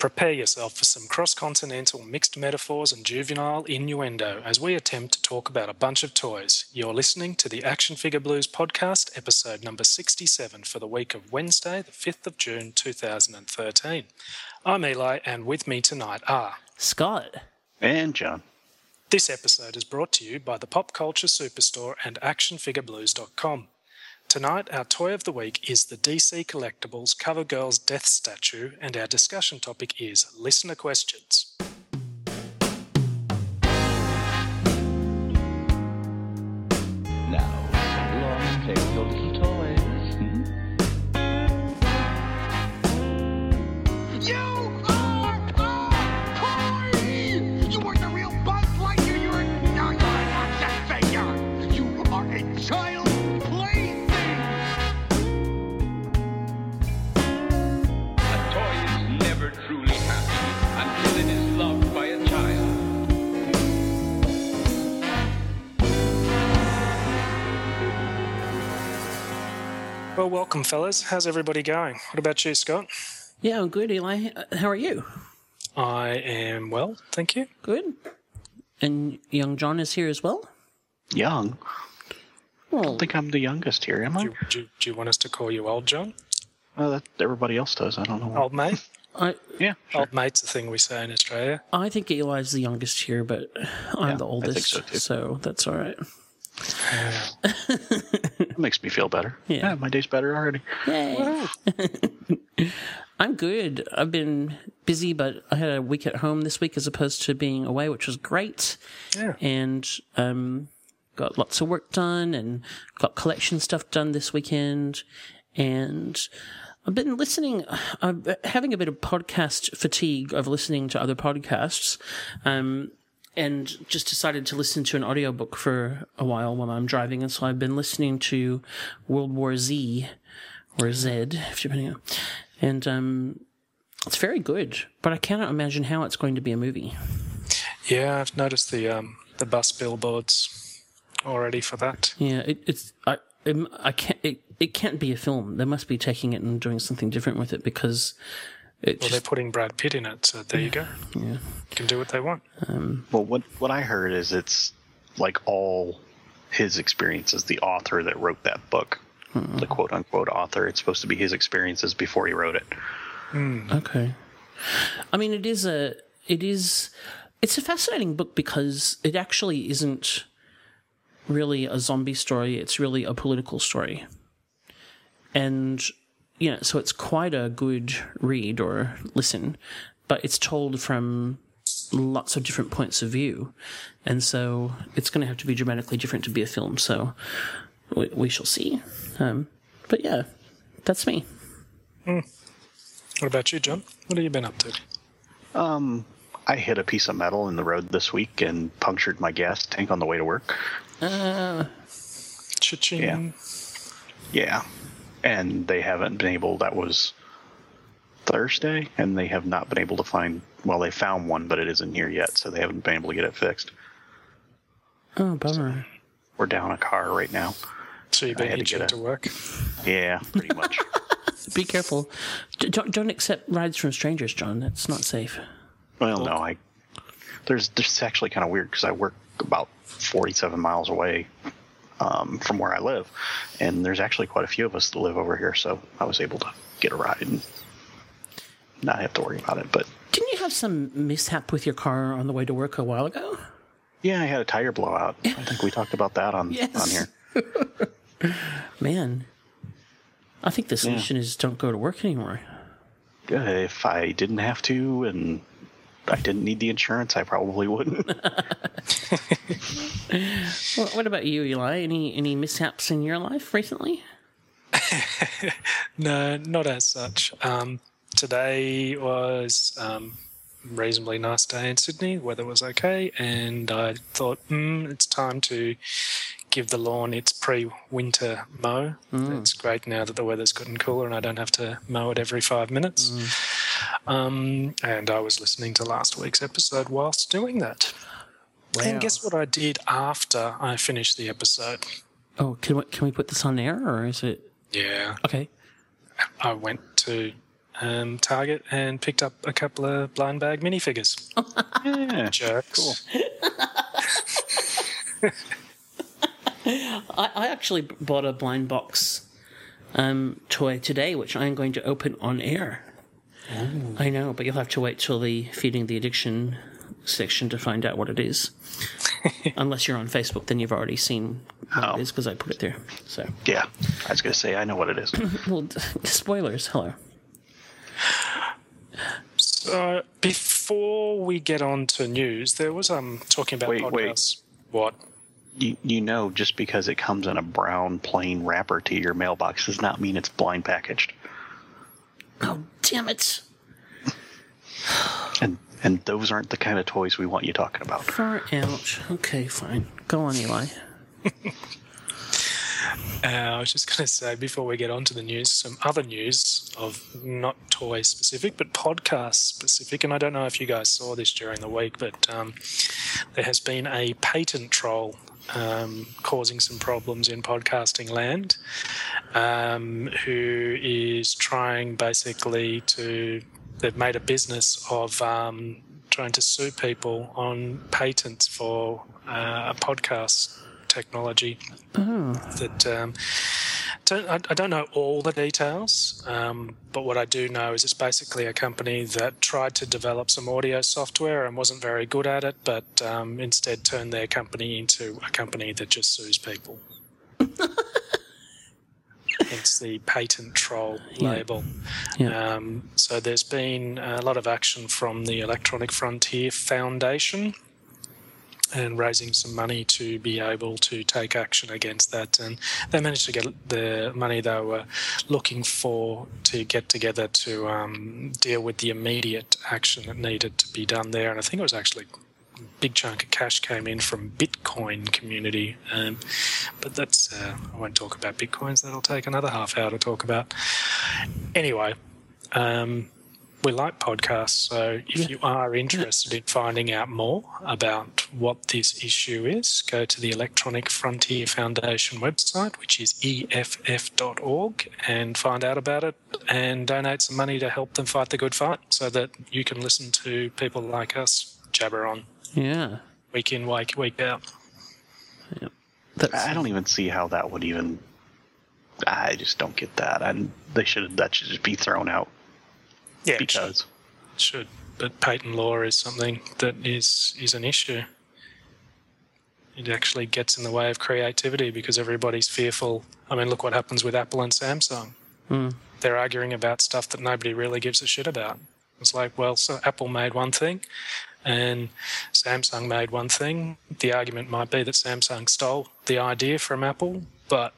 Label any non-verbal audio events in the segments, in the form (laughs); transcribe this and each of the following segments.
Prepare yourself for some cross continental mixed metaphors and juvenile innuendo as we attempt to talk about a bunch of toys. You're listening to the Action Figure Blues podcast, episode number 67 for the week of Wednesday, the 5th of June 2013. I'm Eli, and with me tonight are Scott. And John. This episode is brought to you by the Pop Culture Superstore and ActionFigureBlues.com. Tonight, our toy of the week is the DC Collectibles Cover Girls Death Statue, and our discussion topic is listener questions. Well, welcome, fellas. How's everybody going? What about you, Scott? Yeah, I'm good, Eli. How are you? I am well, thank you. Good. And young John is here as well? Young. I don't think I'm the youngest here, am I? you, do, you- do you want us to call you Old John? Well, that, everybody else does. I don't know. Old mate? I, yeah, sure. Old mate's a thing we say in Australia. I think Eli's the youngest here, but I'm Yeah, the I think oldest, so, too. so that's all right. That makes me feel better. Yeah. my day's better already. Yay. (laughs) I'm good. I've been busy, but I had a week at home this week as opposed to being away, which was great. Yeah. And um, got lots of work done and got collection stuff done this weekend. And I've been listening, I'm having a bit of podcast fatigue of listening to other podcasts. Um, and just decided to listen to an audiobook for a while when I'm driving. And so I've been listening to World War Z or Z, if you're depending on. And um, it's very good, but I cannot imagine how it's going to be a movie. Yeah, I've noticed the um, the bus billboards already for that. Yeah, it, it's I I'm- I can't it, it can't be a film. They must be taking it and doing something different with it because it Well, they're putting Brad Pitt in it, so there you go. yeah. Can do what they want. Um, well, what what I heard is it's like all his experiences. The author that wrote that book, hmm. the quote unquote author, it's supposed to be his experiences before he wrote it. Hmm. Okay. I mean, it is a, it is, it's a fascinating book because it actually isn't really a zombie story. It's really a political story. And, you know, so it's quite a good read or listen, but it's told from lots of different points of view. And so it's going to have to be dramatically different to be a film. So we, we shall see. Um, but yeah, that's me. What about you, John? What have you been up to? Um, I hit a piece of metal in the road this week and punctured my gas tank on the way to work. Cha-ching. Yeah. Yeah. And they haven't been able, that was Thursday, and they have not been able to find, well, they found one, but it isn't here yet, so they haven't been able to get it fixed. Oh, bummer. We're down a car right now. So you've been I had to hitching get to work. Yeah, pretty much. (laughs) Be careful. Don't, don't accept rides from strangers, John. That's not safe. well, no, I, there's, this is actually kind of weird because I work about 47 miles away um, from where I live, and there's actually quite a few of us that live over here, so I was able to get a ride and not have to worry about it, but Didn't you have some mishap with your car on the way to work a while ago? Yeah, I had a tire blowout. I think we talked about that on (laughs) Yes. on here. (laughs) Man, I think the solution is don't go to work anymore. Yeah, If I didn't have to and I didn't need the insurance, I probably wouldn't. (laughs) (laughs) What, what about you, Eli? Any any mishaps in your life recently? (laughs) No, not as such. Um, today was um, reasonably nice day in Sydney. Weather was okay, and I thought, mm, it's time to give the lawn its pre-winter mow. It's great now that the weather's good and cooler, and I don't have to mow it every five minutes. Um, and I was listening to last week's episode whilst doing that. And guess what I did after I finished the episode? Oh, can we, can we put this on air or is it Yeah, okay? I went to um, Target and picked up a couple of blind bag minifigures. (laughs) Yeah. Jerks. (laughs) I, I actually bought a blind box um, toy today, which I'm going to open on air. I know, but you'll have to wait till the feeding the addiction section to find out what it is. (laughs) Unless you're on Facebook, then you've already seen what Oh. it is because I put it there. So, Yeah. I was going to say, I know what it is. (laughs) well, (laughs) spoilers. Hello. So before we get on to news, there was um talking about Wait, wait. podcasts. What? You, you know, just because it comes in a brown plain wrapper to your mailbox does not mean it's blind packaged. Oh, damn it! (sighs) And and those aren't the kind of toys we want you talking about. Far out. Okay, fine. Go on, Eli. (laughs) Uh, I was just going to say before we get on to the news, some other news of not toy specific, but podcast specific. And I don't know if you guys saw this during the week, but um, there has been a patent troll um, causing some problems in podcasting land, um, who is trying basically to. They've made a business of um, trying to sue people on patents for uh, a podcast technology that um, don't, I, I don't know all the details, um, but what I do know is it's basically a company that tried to develop some audio software and wasn't very good at it, but um, instead turned their company into a company that just sues people. (laughs) Hence the patent troll label. Yeah. Um, so there's been a lot of action from the Electronic Frontier Foundation and raising some money to be able to take action against that. And they managed to get the money they were looking for to get together to um, deal with the immediate action that needed to be done there. And I think it was actually a big chunk of cash came in from Bitcoin community. Um, but that's, uh, I won't talk about Bitcoins. That'll take another half hour to talk about. Anyway, um, we like podcasts, so if you are interested in finding out more about what this issue is, go to the Electronic Frontier Foundation website, which is EFF.org, and find out about it and donate some money to help them fight the good fight so that you can listen to people like us jabber on Yeah. week in, week, week out. That's, I don't even see how that would even. I just don't get that. And they should that should just be thrown out Yeah, because It should, but patent law is something that is is an issue. It actually gets in the way of creativity because everybody's fearful. I mean, look what happens with Apple and Samsung. Hmm. They're arguing about stuff that nobody really gives a shit about. It's like, well, so Apple made one thing, and Samsung made one thing. The argument might be that Samsung stole the idea from Apple, but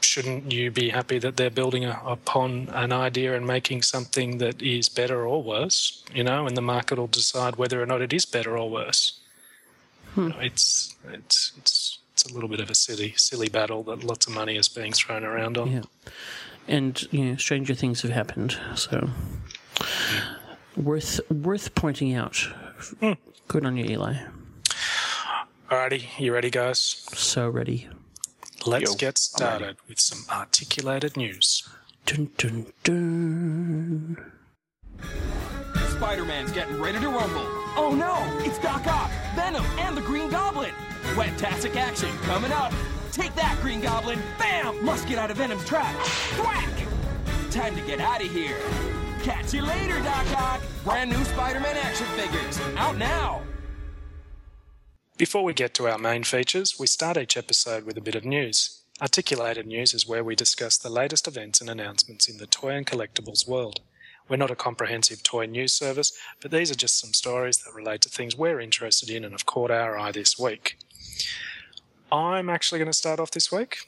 shouldn't you be happy that they're building a, upon an idea and making something that is better or worse? You know, and the market will decide whether or not it is better or worse. You know, It's it's it's it's a little bit of a silly silly battle that lots of money is being thrown around on. Yeah. And you know, stranger things have happened. So worth worth pointing out. Hmm. Good on you, Eli. Alrighty, you ready, guys? So ready. Let's Yo, get started with some articulated news. Dun dun dun. Spider-Man's getting ready to rumble. Oh no, it's Doc Ock, Venom, and the Green Goblin. Fantastic action coming up. Take that, Green Goblin. Bam! Must get out of Venom's trap. Thwack! Time to get out of here. Catch you later, Doc Ock. Brand new Spider-Man action figures. Out now. Before we get to our main features, we start each episode with a bit of news. Articulated news is where we discuss the latest events and announcements in the toy and collectibles world. We're not a comprehensive toy news service, but these are just some stories that relate to things we're interested in and have caught our eye this week. I'm actually going to start off this week,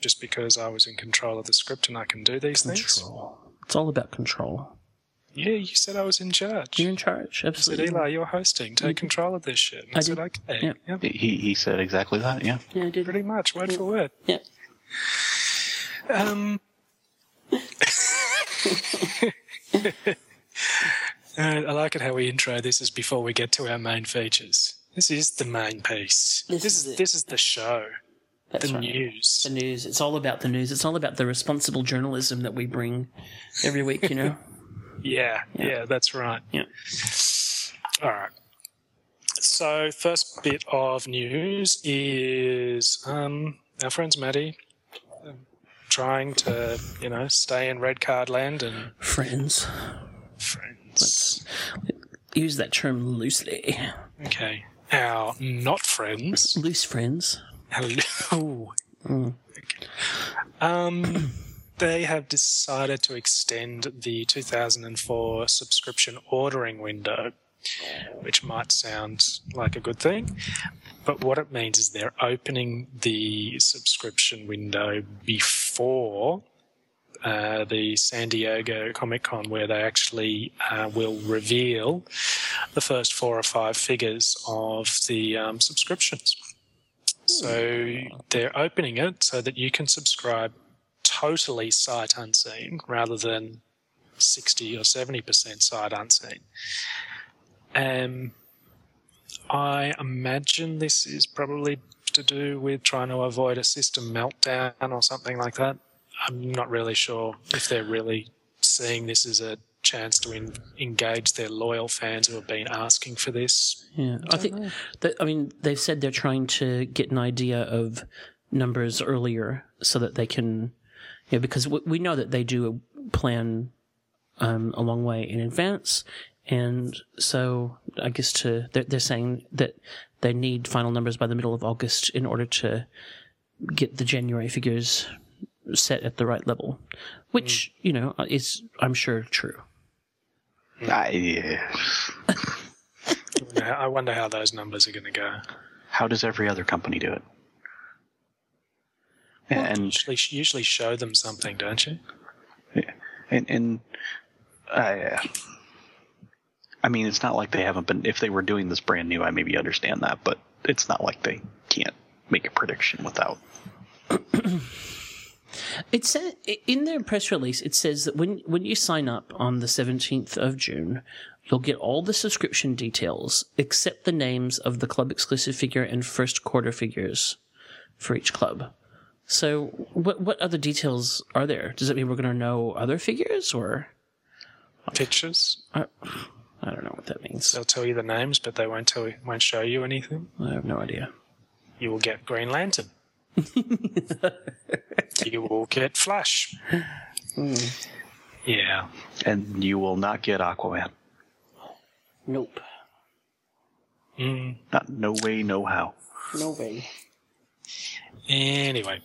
just because I was in control of the script and I can do these things. Control. It's all about control. Yeah, you said I was in charge. You're in charge. Absolutely. I said, Absolutely. Eli, you're hosting. Take control of this shit. And I, I said, did. okay. Yeah. Yep, he he said exactly that. Yeah. Yeah, I did. pretty much, word for word. Yeah. Um, (laughs) I like it how we intro this is before we get to our main features. This is the main piece. This This, is is it. this is the show, That's the right. news. The news. It's all about the news. It's all about the responsible journalism that we bring every week, you know? (laughs) Yeah, yeah, that's right. Yeah. All right. So, first bit of news is um, our friends Matty um, trying to, you know, stay in red card land and Friends. friends. Let's Use that term loosely. Okay. Our not friends. Loose friends. Hello. (laughs) Okay. Um, they have decided to extend the 2004 subscription ordering window, which might sound like a good thing, but what it means is they're opening the subscription window before uh, the San Diego Comic Con, where they actually uh, will reveal the first four or five figures of the um, subscriptions. So they're opening it so that you can subscribe totally sight unseen rather than 60 or 70% sight unseen. Um, I imagine this is probably to do with trying to avoid a system meltdown or something like that. I'm not really sure if they're really seeing this as a chance to in, engage their loyal fans who have been asking for this. Yeah, I think that. I mean, they've said they're trying to get an idea of numbers earlier so that they can, yeah, because we, we know that they do a plan um, a long way in advance, and so I guess to they're, they're saying that they need final numbers by the middle of August in order to get the January figures set at the right level, which you know is I'm sure true. I, yeah. (laughs) I wonder how those numbers are going to go. How does every other company do it? And Usually, usually show them something, don't you? and and I, I mean, it's not like they haven't been. If they were doing this brand new, I maybe understand that, but it's not like they can't make a prediction without. (clears throat) It said in their press release. It says that when when you sign up on the seventeenth of June, you'll get all the subscription details except the names of the club exclusive figure and first quarter figures for each club. So, what what other details are there? Does it mean we're going to know other figures, or Pictures. I, I don't know what that means. They'll tell you the names, but they won't tell you, won't show you anything. I have no idea. You will get Green Lantern. (laughs) you will get Flash. Yeah. And you will not get Aquaman. Nope. Mm. Not no way, no how. No way. Anyway,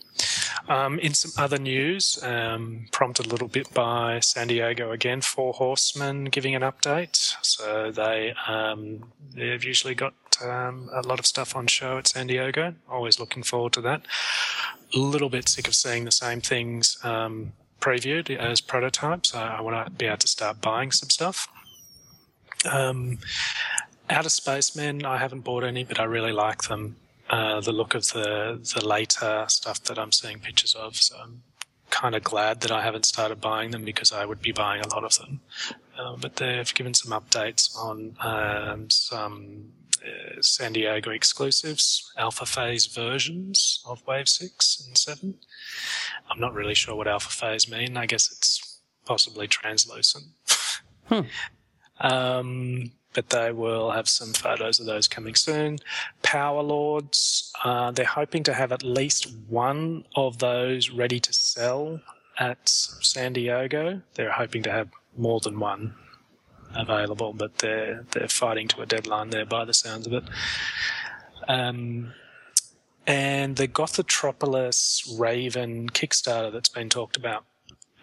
um, in some other news, um, prompted a little bit by San Diego again, Four Horsemen giving an update. So they um, they've usually got um, a lot of stuff on show at San Diego. Always looking forward to that. A little bit sick of seeing the same things um, previewed as prototypes. I, want to be able to start buying some stuff. Um, Outer Spacemen, I haven't bought any, but I really like them uh, the look of the the later stuff that I'm seeing pictures of. So I'm kind of glad that I haven't started buying them because I would be buying a lot of them. Uh, but they've given some updates on um, some uh, San Diego exclusives, alpha phase versions of Wave Six and Seven. I'm not really sure what alpha phase mean. I guess it's possibly translucent. (laughs) Um, but they will have some photos of those coming soon. Power Lords, uh, they're hoping to have at least one of those ready to sell at San Diego. They're hoping to have more than one available, but they're they're fighting to a deadline there by the sounds of it. Um, and the Gothitropolis Raven Kickstarter that's been talked about.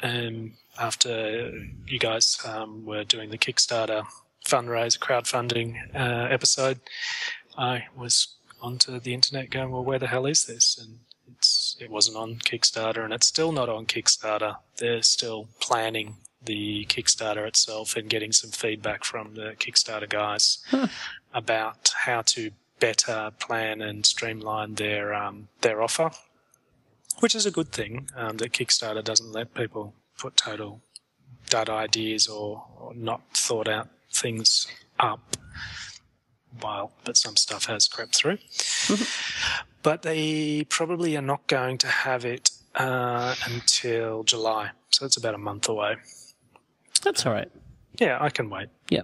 Um, after you guys um, were doing the Kickstarter fundraiser crowdfunding uh, episode, I was onto the internet going, "Well, where the hell is this?" And it's it wasn't on Kickstarter, and it's still not on Kickstarter. They're still planning the Kickstarter itself and getting some feedback from the Kickstarter guys about how to better plan and streamline their um, their offer, which is a good thing. Um, that Kickstarter doesn't let people put total dud ideas or, or not thought out things up while but some stuff has crept through. but they probably are not going to have it uh, until July, so it's about a month away. That's all right. yeah, I can wait. Yeah.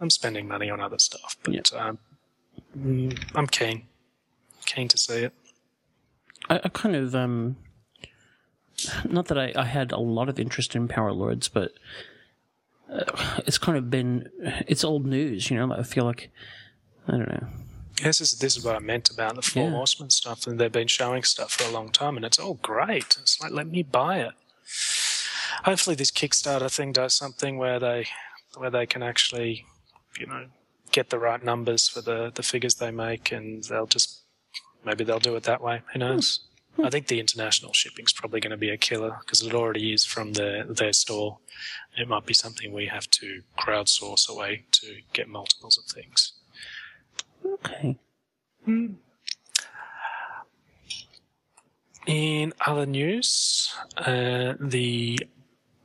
I'm spending money on other stuff, but Yeah. um, mm, I'm keen, keen to see it. I, I kind of um not that I, I had a lot of interest in Power Lords, but (sighs) it's kind of been it's old news, you know. Like, I feel like I don't know. This is this is what I meant about the Four Yeah. Horsemen stuff, and they've been showing stuff for a long time, and it's all great. It's like let me buy it. Hopefully, this Kickstarter thing does something where they where they can actually, you know, get the right numbers for the the figures they make, and they'll just maybe they'll do it that way. Who knows? Hmm. I think the international shipping is probably going to be a killer because it already is from their their store. It might be something we have to crowdsource away to get multiples of things. Okay. In other news, uh, the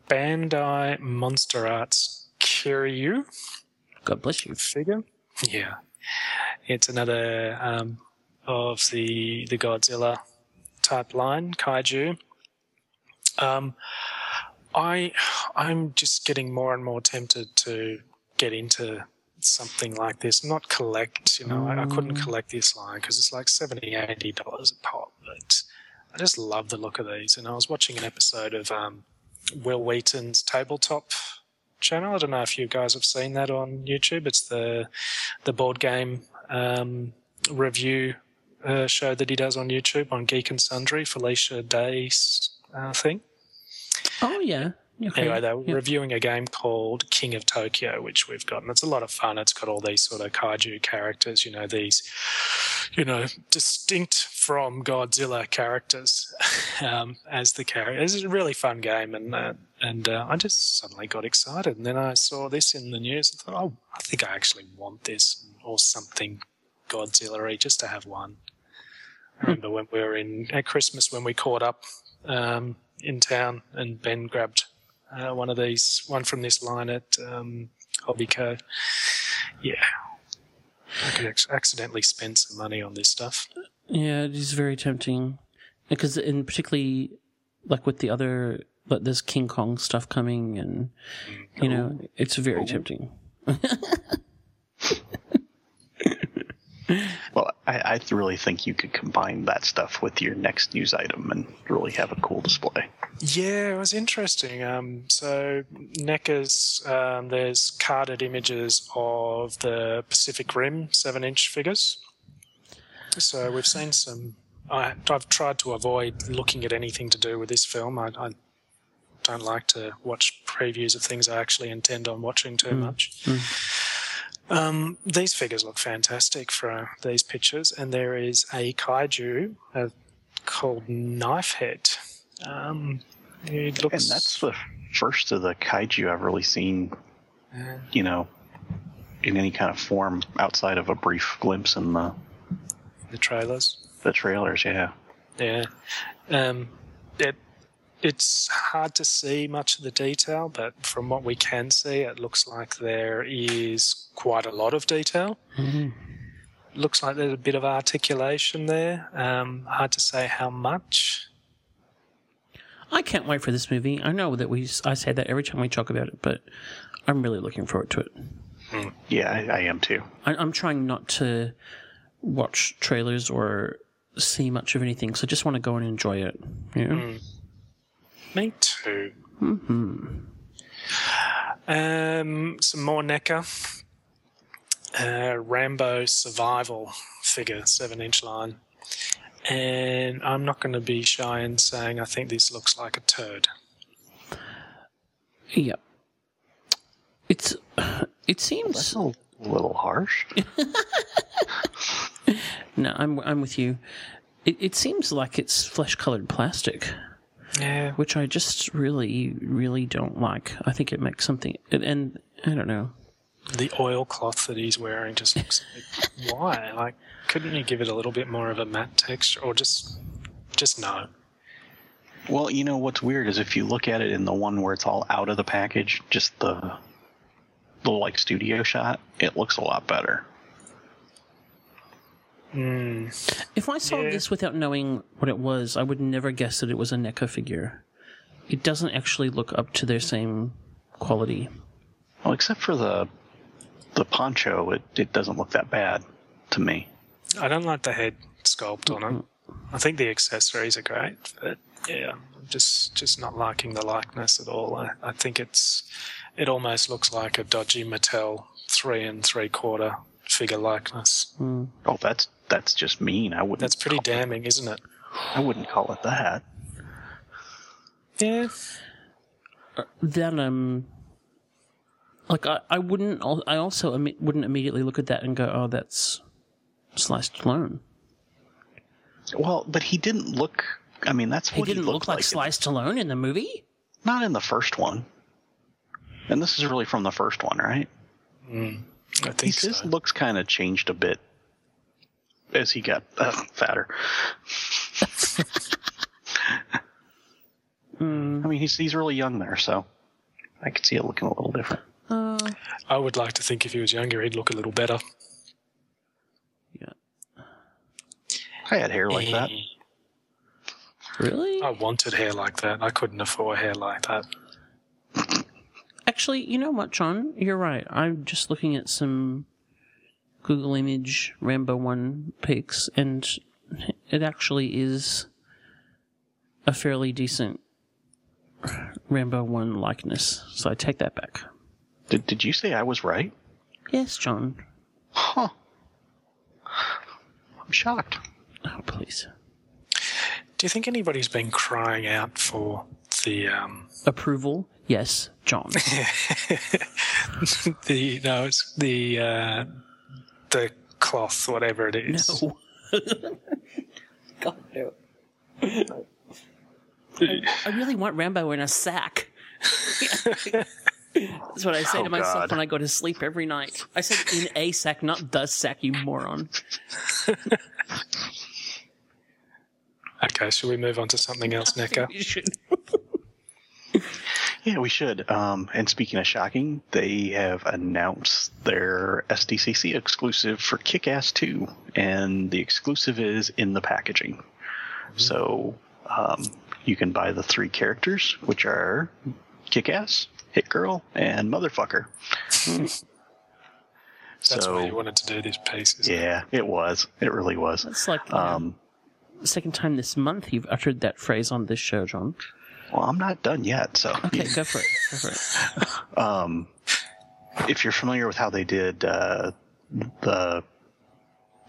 Bandai Monster Arts Kiryu God bless you. figure. Yeah, it's another um, of the the Godzilla type line kaiju. Um, I I'm just getting more and more tempted to get into something like this. Not collect, you know. I, I couldn't collect this line because it's like 70 80 dollars a pop, but I just love the look of these. And I was watching an episode of um, Wil Wheaton's tabletop channel. I don't know if you guys have seen that on YouTube. It's the the board game um, review uh, show that he does on YouTube on Geek and Sundry. Felicia Day's uh, thing. Oh yeah. Okay. Anyway, they were Yeah. reviewing a game called King of Tokyo, which we've got, and it's a lot of fun. It's got all these sort of kaiju characters, you know, these, you know, distinct from Godzilla characters (laughs) um, as the character. It's a really fun game, and uh, and uh, I just suddenly got excited, and then I saw this in the news. I thought, oh, I think I actually want this or something Godzilla-y just to have one. I remember when we were in at Christmas when we caught up um, in town, and Ben grabbed uh, one of these, one from this line at um, Hobbyco. Yeah, I could ac- accidentally spend some money on this stuff. Yeah, it is very tempting because, in particularly, like with the other, like there's King Kong stuff coming, and you know, it's very tempting. (laughs) Well, I, I really think you could combine that stuff with your next news item and really have a cool display. Yeah, it was interesting. Um, so NECA's, um, there's carded images of the Pacific Rim seven-inch figures. So we've seen some. I, I've tried to avoid looking at anything to do with this film. I, I don't like to watch previews of things I actually intend on watching too much. Um, these figures look fantastic for these pictures, and there is a kaiju uh, called Knifehead. Um, it looks. And that's the first of the kaiju I've really seen, you know, in any kind of form outside of a brief glimpse in the, the trailers. the trailers. Yeah. Yeah. Um, it it's hard to see much of the detail, but from what we can see, it looks like there is quite a lot of detail. Mm-hmm. Looks like there's a bit of articulation there. Um, hard to say how much. I can't wait for this movie. I know that we I say that every time we talk about it, but I'm really looking forward to it. Mm. Yeah, I, I am too. I, I'm trying not to watch trailers or see much of anything, so I just want to go and enjoy it. You know? Mm. Me too. Um, some more NECA. Uh, Rambo Survival figure, seven inch line. And I'm not going to be shy in saying I think this looks like a turd. Yeah. It's (sighs) it seems A little harsh. (laughs) no, I'm I'm with you. It it seems like it's flesh colored plastic, Yeah. which I just really really don't like. I think it makes something and, and I don't know. The oilcloth that he's wearing just looks like, (laughs) why? Like, couldn't you give it a little bit more of a matte texture or just, just no? Well, you know what's weird is if you look at it in the one where it's all out of the package, just the the like studio shot, it looks a lot better. Mm. If I saw Yeah. this without knowing what it was, I would never guess that it was a NECA figure. It doesn't actually look up to their same quality. Well, except for the the poncho, it, it doesn't look that bad to me. I don't like the head sculpt on it. I think the accessories are great, but yeah, I'm just just not liking the likeness at all. I, I think it's it almost looks like a dodgy Mattel three and three quarter figure likeness. Oh, that's that's just mean. I wouldn't. That's pretty damning, isn't it? I wouldn't call it that. Yeah. that um like I, I wouldn't I also imme- wouldn't immediately look at that and go oh that's Sly Stallone. Well, but he didn't look. I mean, that's He didn't he look looked like Sly Stallone in the movie. Not in the first one. And this is really from the first one, right? I He think so. his looks kind of changed a bit as he got uh, fatter. (laughs) I mean, he's he's really young there, so I could see it looking a little different. I would like to think if he was younger, he'd look a little better. Yeah. I had hair like that. Eh, Really? I wanted hair like that. I couldn't afford hair like that. Actually, you know what, John? You're right. I'm just looking at some Google image Rambo 1 pics, and it actually is a fairly decent Rambo 1 likeness. So I take that back. Did Did you say I was right? Yes, John. Huh. I'm shocked. Oh, please. Do you think anybody's been crying out for the um, Approval? Yes, John. (laughs) the no, it's the uh, the cloth, whatever it is. No. (laughs) God, no. I really want Rambo in a sack. (laughs) That's what I say Oh, to myself God. when I go to sleep every night. I said in a sack, not the sack, you moron. Okay, should we move on to something else, NECA? You should. Yeah, we should. Um, and speaking of shocking, they have announced their SDCC exclusive for Kick Ass 2, and the exclusive is in the packaging. So um, you can buy the three characters, which are Kick Ass, Hit Girl, and Motherfucker. (laughs) That's so, why you wanted to do this piece. Isn't it? yeah, it was. It really was. It's like um, Um, the second time this month you've uttered that phrase on this show, John. Well, I'm not done yet, so Okay, go for it. Go for it. (laughs) um, if you're familiar with how they did uh, the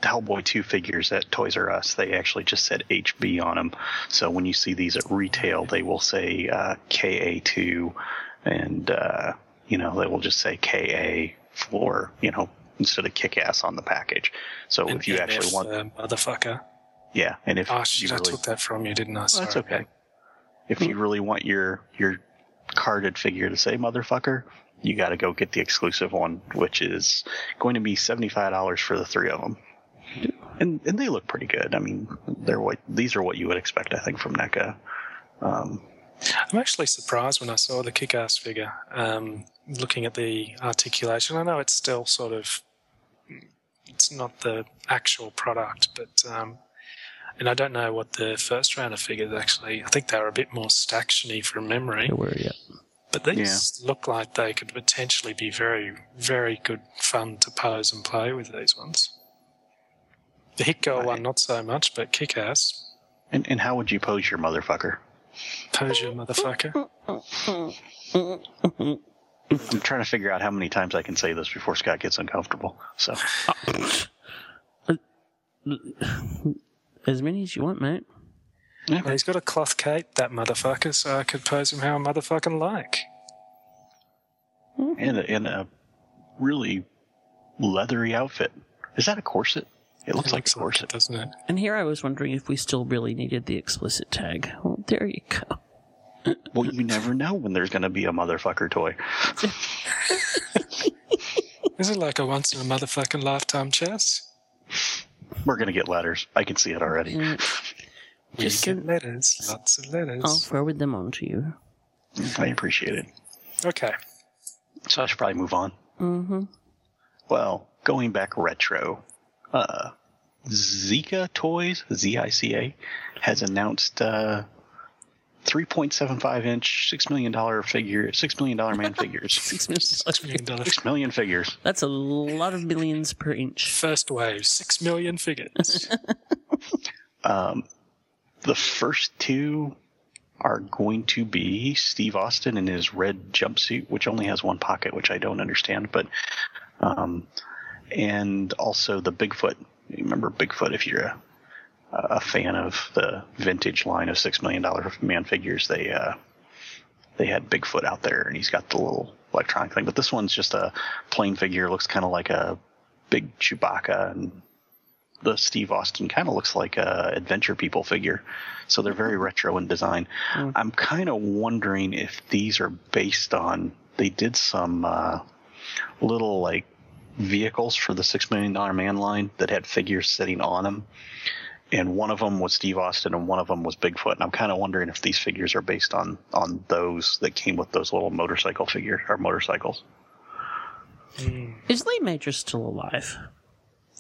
Hellboy 2 figures at Toys R Us, they actually just said HB on them. So when you see these at retail, they will say uh, KA2, and uh, you know they will just say KA for you know instead of kick ass on the package. So And if you actually MF, want, uh, motherfucker. yeah, and if Oh you shit! I took that from you, didn't I? Sorry. that's okay. If you really want your your carded figure to say motherfucker, you got to go get the exclusive one, which is going to be seventy five dollars for the three of them. And and they look pretty good. I mean, they're what these are what you would expect, I think, from NECA. Um, I'm actually surprised when I saw the kick-ass figure. Um, looking at the articulation, I know it's still sort of it's not the actual product, but um, and I don't know what the first round of figures actually. I think they were a bit more stactiony from memory, Where yeah. but these look like they could potentially be very, very good fun to pose and play with these ones. The hit girl one, not so much, but kick-ass. and and how would you pose your motherfucker? Pose your motherfucker. I'm trying to figure out how many times I can say this before Scott gets uncomfortable. So (laughs) uh, As many as you want, mate. Well, he's got a cloth cape, that motherfucker, so I could pose him how I motherfucking like. and a, and a really leathery outfit. Is that a corset? It looks like a it, corset. doesn't it? And here I was wondering if we still really needed the explicit tag. Well, there you go. Well, you never know when there's going to be a motherfucker toy. (laughs) Is it like a once in a motherfucking lifetime chess? We're going to get letters. I can see it already. We Just get letters, lots of letters. I'll forward them on to you. I appreciate it. Okay. So I should probably move on. Mm-hmm. Well, going back retro, uh, Zica Toys, Z I C A, has announced uh, 3.75 inch, $6 million figure, $6 million man (laughs) figures. Six million dollars. Dollar- 6 million figures. That's a lot of millions per inch. First wave, six million figures. (laughs) Um, the first two are going to be Steve Austin in his red jumpsuit, which only has one pocket, which I don't understand, but um, and also the Bigfoot. You remember Bigfoot if you're a, a fan of the vintage line of six million dollar man figures. They uh, they had Bigfoot out there, and he's got the little electronic thing. But this one's just a plain figure. Looks kind of like a big Chewbacca, and the Steve Austin kind of looks like a Adventure People figure. So they're very retro in design. I'm kind of wondering if these are based on. They did some uh, little like vehicles for the Six Million Dollar Man line that had figures sitting on them. And one of them was Steve Austin, and one of them was Bigfoot. And I'm kind of wondering if these figures are based on on those that came with those little motorcycle figures or motorcycles. Is Lee Major still alive?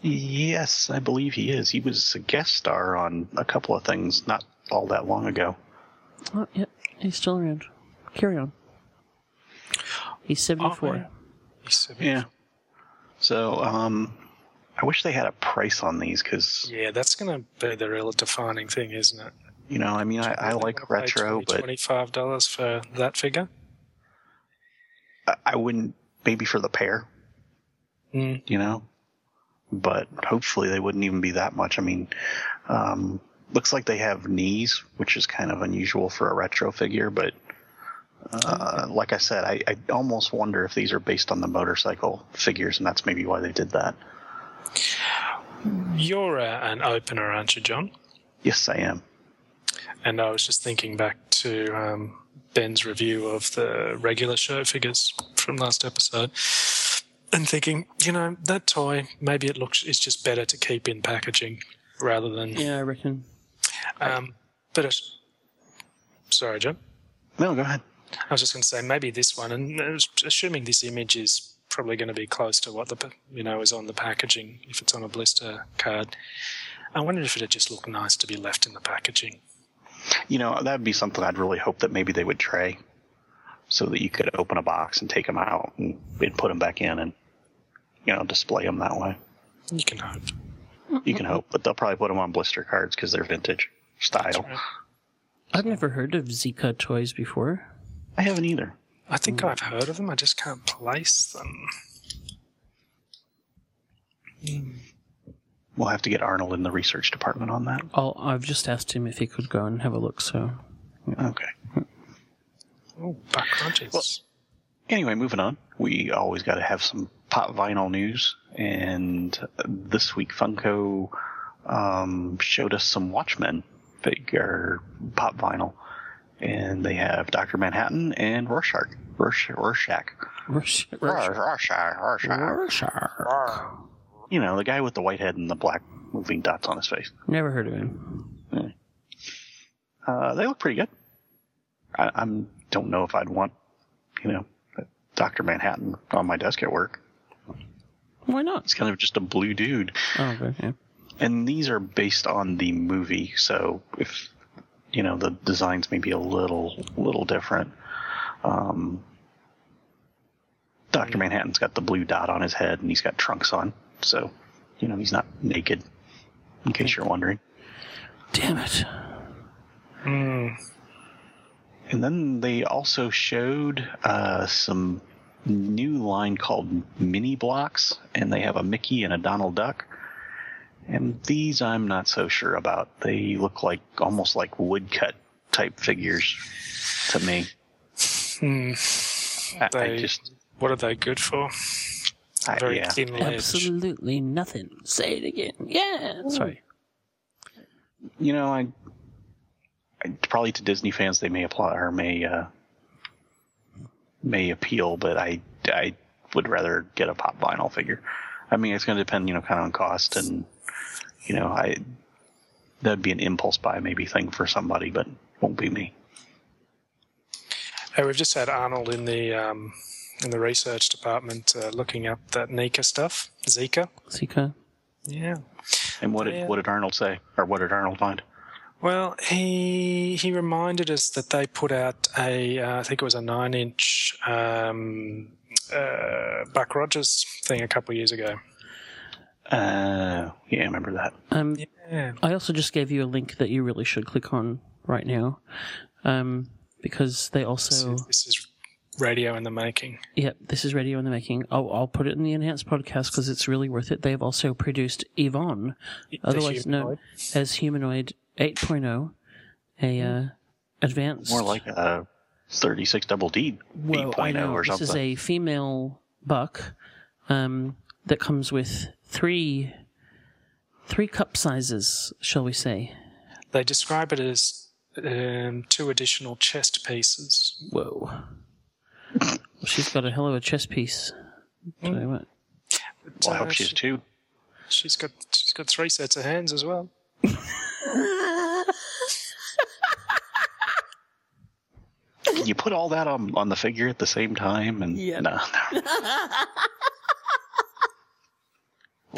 Yes, I believe he is. He was a guest star on a couple of things not all that long ago. Oh, yep, he's still around. Carry on. He's 74. yeah. He said- Yeah. So, um, I wish they had a price on these because, Yeah, that's going to be the real defining thing, isn't it? you know, I mean, I, I like retro, but twenty-five dollars for that figure. I- I wouldn't maybe for the pair, Mm. you know. But hopefully they wouldn't even be that much. I mean, um, looks like they have knees, which is kind of unusual for a retro figure. But uh, like I said, I, I almost wonder if these are based on the motorcycle figures, and that's maybe why they did that. You're uh, an opener, aren't you, John? Yes, I am. And I was just thinking back to um, Ben's review of the regular show figures from last episode, and thinking, you know, that toy maybe it looks it's just better to keep in packaging rather than. Yeah, I reckon. Um, but it, sorry, John. No, go ahead. I was just going to say maybe this one, and assuming this image is probably going to be close to what the you know is on the packaging if it's on a blister card. I wondered if it'd just look nice to be left in the packaging. You know, that'd be something I'd really hope that maybe they would tray so that you could open a box and take them out and, and put them back in and, you know, display them that way. You can hope. You can hope, but they'll probably put them on blister cards because they're vintage style. right. I've never heard of Zica toys before. I haven't either. I think I've heard of them. I just can't place them. We'll have to get Arnold in the research department on that. I'll, I've just asked him if he could go and have a look, so. Okay. Oh, buck crunches. Anyway, moving on. We always got to have some pop vinyl news, and this week Funko um, showed us some Watchmen figure pop vinyl, and they have Doctor Manhattan and Rorschach. Rorschach. Rorschach. Rush, Rorschach. Rorschach. Rorschach. You know, the guy with the white head and the black moving dots on his face. Never heard of him. Uh, they look pretty good. I I'm, don't know if I'd want, you know, Doctor Manhattan on my desk at work. Why not? It's kind of just a blue dude. Oh, okay. Yeah. and these are based on the movie so if you know the designs may be a little little different. Um, dr manhattan's got the blue dot on his head and he's got trunks on. So you know he's not naked in case you're wondering. Damn it. Hmm. and then they also showed uh, some new line called mini blocks and they have a mickey and a donald duck and these i'm not so sure about they look like almost like woodcut type figures to me Hmm. I, I just What are they good for? I, Very yeah. thin edge. Absolutely nothing. Say it again. Yeah. Sorry. you know I, I probably to disney fans they may apply or may uh may appeal but i i would rather get a pop vinyl figure i mean it's going to depend you know kind of on cost and you know i that'd be an impulse buy maybe thing for somebody but won't be me Hey, we've just had Arnold in the um, in the research department uh, looking up that Nika stuff. Zica. Zica. Yeah. and what did Yeah. what did arnold say or what did arnold find Well, he he reminded us that they put out a uh, I think it was a nine inch um, uh, Buck Rogers thing a couple of years ago. Uh, yeah, I remember that. Um, Yeah, I also just gave you a link that you really should click on right now, um, because they also. this is radio in the making. Yep, this is radio in the making. I'll, I'll put it in the enhanced podcast because it's really worth it. They've also produced Yvonne, The otherwise known as Humanoid 8.0, a uh, advanced. More like a 36 double D Well, I 8.0 know. or This is a female buck um, that comes with three three cup sizes, shall we say? They describe it as um, two additional chest pieces. Whoa. well, she's got a hell of a chest piece. Tell you what. well, I Uh, hope she's she- two. She's got she's got three sets of hands as well. Can you put all that on on the figure at the same time, and Yeah. no, no. (laughs)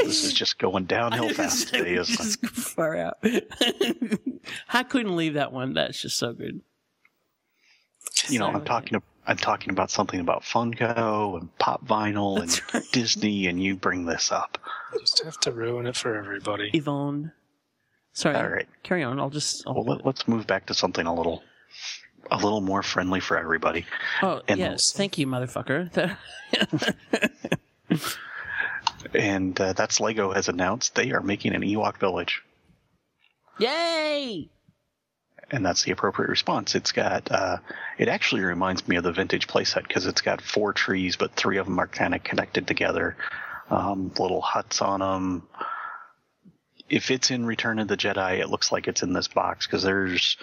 Well, this is just going downhill (laughs) fast today, isn't it? Far out. (laughs) I couldn't leave that one. That's just so good. You know, I'm talking. I'm talking about something about Funko and pop vinyl and Disney, and you bring this up. Just have to ruin it for everybody. Yvonne. Sorry. All right. Carry on. I'll just. I'll, Well, let, let's move back to something a little, a little more friendly for everybody. oh, and yes. also- Thank you, motherfucker. (laughs) And uh, that's Lego has announced they are making an Ewok village. Yay! and that's the appropriate response. It's got, uh, it actually reminds me of the vintage playset because it's got four trees, but three of them are kind of connected together, um, little huts on them. If it's in Return of the Jedi, it looks like it's in this box because there's,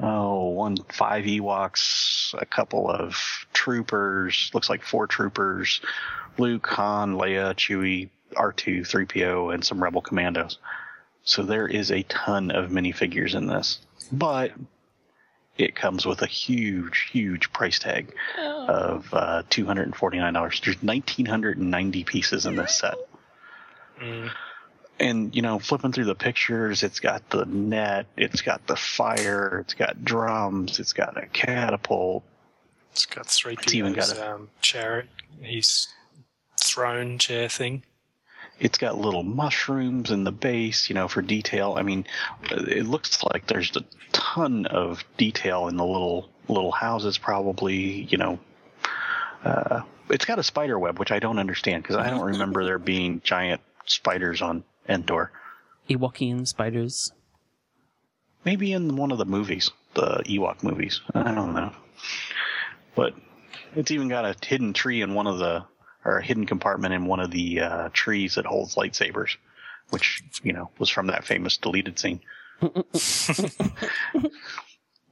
oh, one, five Ewoks, a couple of troopers, looks like four troopers, Luke, Han, Leia, Chewie, R2, 3PO, and some Rebel commandos. So there is a ton of minifigures in this, but it comes with a huge, huge price tag of uh, two hundred and forty nine dollars. There's nineteen hundred and ninety pieces in this set, and you know, flipping through the pictures, it's got the net, it's got the fire, it's got drums, it's got a catapult. It's got three It's even got a- um, chariot, his throne chair thing. It's got little mushrooms in the base, you know, for detail. I mean, it looks like there's a ton of detail in the little little houses. Probably, you know, uh, it's got a spider web, which I don't understand because I don't (laughs) remember there being giant spiders on Endor. Ewokian spiders. Maybe in one of the movies, the Ewok movies. I don't know. But it's even got a hidden tree in one of the, or a hidden compartment in one of the uh, trees that holds lightsabers, which, you know, was from that famous deleted scene. (laughs)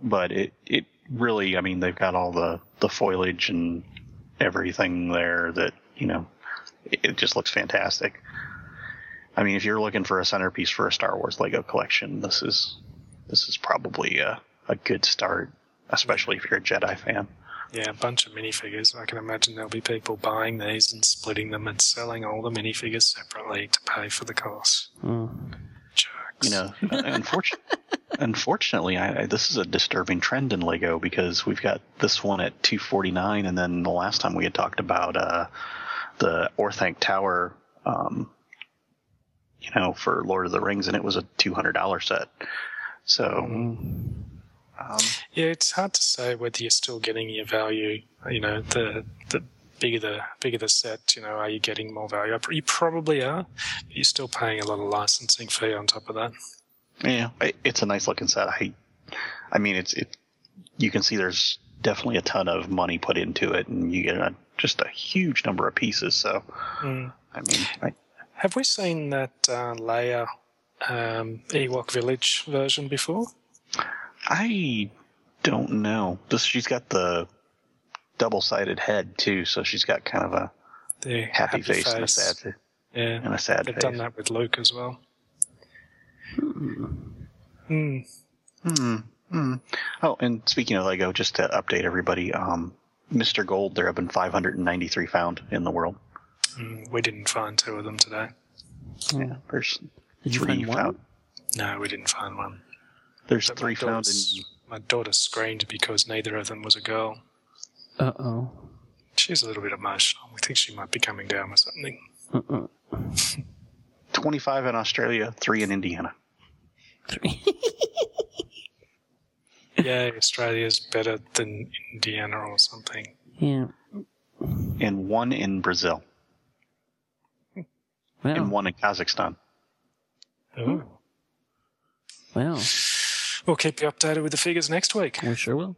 but it, it really, I mean, they've got all the, the foliage and everything there that, you know, it, it just looks fantastic. I mean, if you're looking for a centerpiece for a Star Wars Lego collection, this is this is probably a, a good start, especially if you're a Jedi fan. Yeah, a bunch of minifigures. I can imagine there'll be people buying these and splitting them and selling all the minifigures separately to pay for the cost. Jerks. You know, unfortunately, (laughs) unfortunately, I, I, this is a disturbing trend in Lego because we've got this one at 249, and then the last time we had talked about uh, the Orthanc Tower, um, you know, for Lord of the Rings, and it was a $200 set. So, um, Yeah, it's hard to say whether you're still getting your value. You know, the the bigger the bigger the set, you know, are you getting more value? You probably are. But you're still paying a lot of licensing fee on top of that. Yeah, it's a nice looking set. I, I mean, it's it. You can see there's definitely a ton of money put into it, and you get a, just a huge number of pieces. So, Mm. I mean, I, Have we seen that uh, Leia um, Ewok Village version before? I don't know. This she's got the double sided head too, so she's got kind of a The happy, face, and a sad Yeah, and a sad they've face. done that with Luke as well. Hmm. Oh, and speaking of Lego, just to update everybody, um, Mr. Gold, there have been 593 found in the world. Mm, we didn't find two of them today. Yeah, there's Did you three find one? found. No, we didn't find one. There's But three my found in. My daughter screamed because neither of them was a girl. Uh oh. She's a little bit emotional. We think she might be coming down with something. Uh-uh. 25 in Australia, three in Indiana. Three. (laughs) Yeah, Australia's better than Indiana or something. yeah. and one in Brazil, Wow. and one in Kazakhstan. Ooh. Wow. We'll keep you updated with the figures next week. We sure will.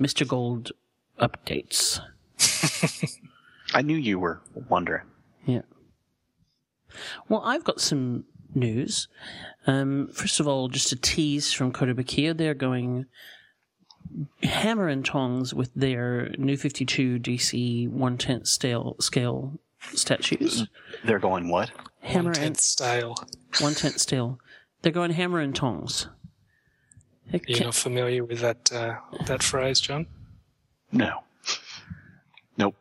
Mr. Gold updates. (laughs) I knew you were wondering. Yeah. Well, I've got some news. Um, first of all, just a tease from Kotobukiya. They're going hammer and tongs with their new 52 DC 110 scale, scale statues. They're going what? Hammer One-tenth and stale. 110 steel. They're going hammer and tongs. They You're can't- not familiar with that uh, that phrase, John? No. Nope.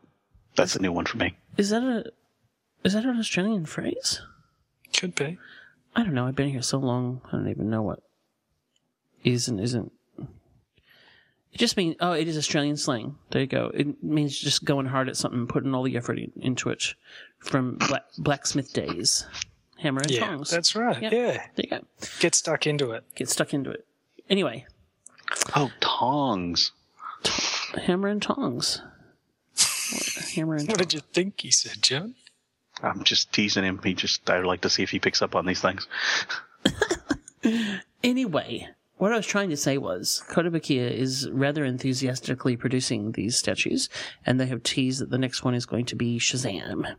That's a new one for me. Is that a is that an Australian phrase? Could be. I don't know. I've been here so long. I don't even know what is and isn't. It just means oh, it is Australian slang. There you go. It means just going hard at something, putting all the effort in, into it. From black, blacksmith days, hammer and Yeah, tongs. that's right. Yeah. Yeah. there you go. Get stuck into it. Get stuck into it. Anyway, Oh, tongs. hammer and tongs. Hammer and (laughs) What tongs. did you think he said, John? I'm just teasing him. He just, I'd like to see if he picks up on these things. (laughs) Anyway, what I was trying to say was Kotobukiya is rather enthusiastically producing these statues, and they have teased that the next one is going to be Shazam.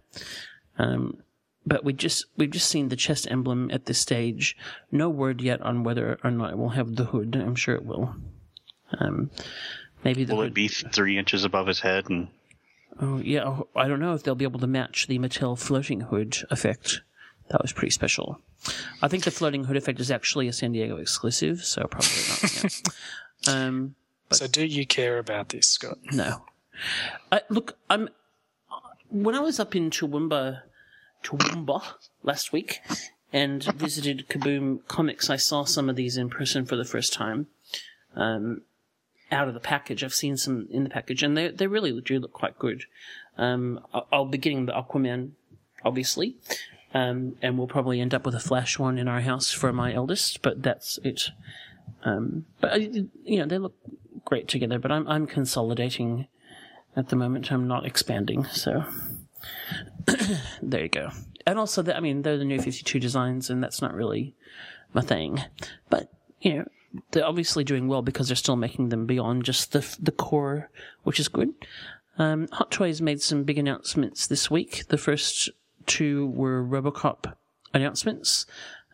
Um, but we just we've just seen the chest emblem at this stage. No word yet on whether or not it will have the hood. I'm sure it will. Um, maybe the Will hood. it be three inches above his head? And Oh yeah, I don't know if they'll be able to match the Mattel floating hood effect. That was pretty special. I think the floating hood effect is actually a San Diego exclusive, so probably not. yeah. (laughs) Um, So, do you care about this, Scott? no. I, look, I'm. When I was up in Toowoomba, Toowoomba last week, and visited Kaboom Comics, I saw some of these in person for the first time. Um, out of the package, I've seen some in the package, and they they really do look quite good. Um, I'll be getting the Aquaman, obviously, um, and we'll probably end up with a Flash one in our house for my eldest, but that's it. Um, but I- you know they look great together. But I'm I'm consolidating at the moment. I'm not expanding, so (coughs) there you go. And also, the, I mean, they're the new 52 designs, and that's not really my thing. But you know, they're obviously doing well because they're still making them beyond just the the core, which is good. Um, Hot Toys made some big announcements this week. The first two were RoboCop announcements.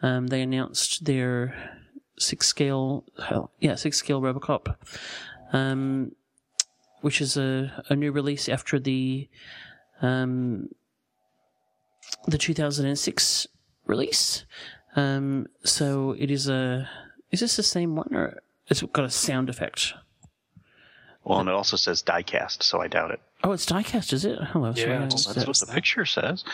Um, they announced their six scale, yeah, six scale RoboCop, um, which is a, a new release after the um, the 2006 release. Um, so it is a. Is this the same one, or it's got a sound effect? Well, and it also says diecast, so I doubt it. Oh, it's diecast, is it? Hello. Yeah, I it's- That's that. what the picture says.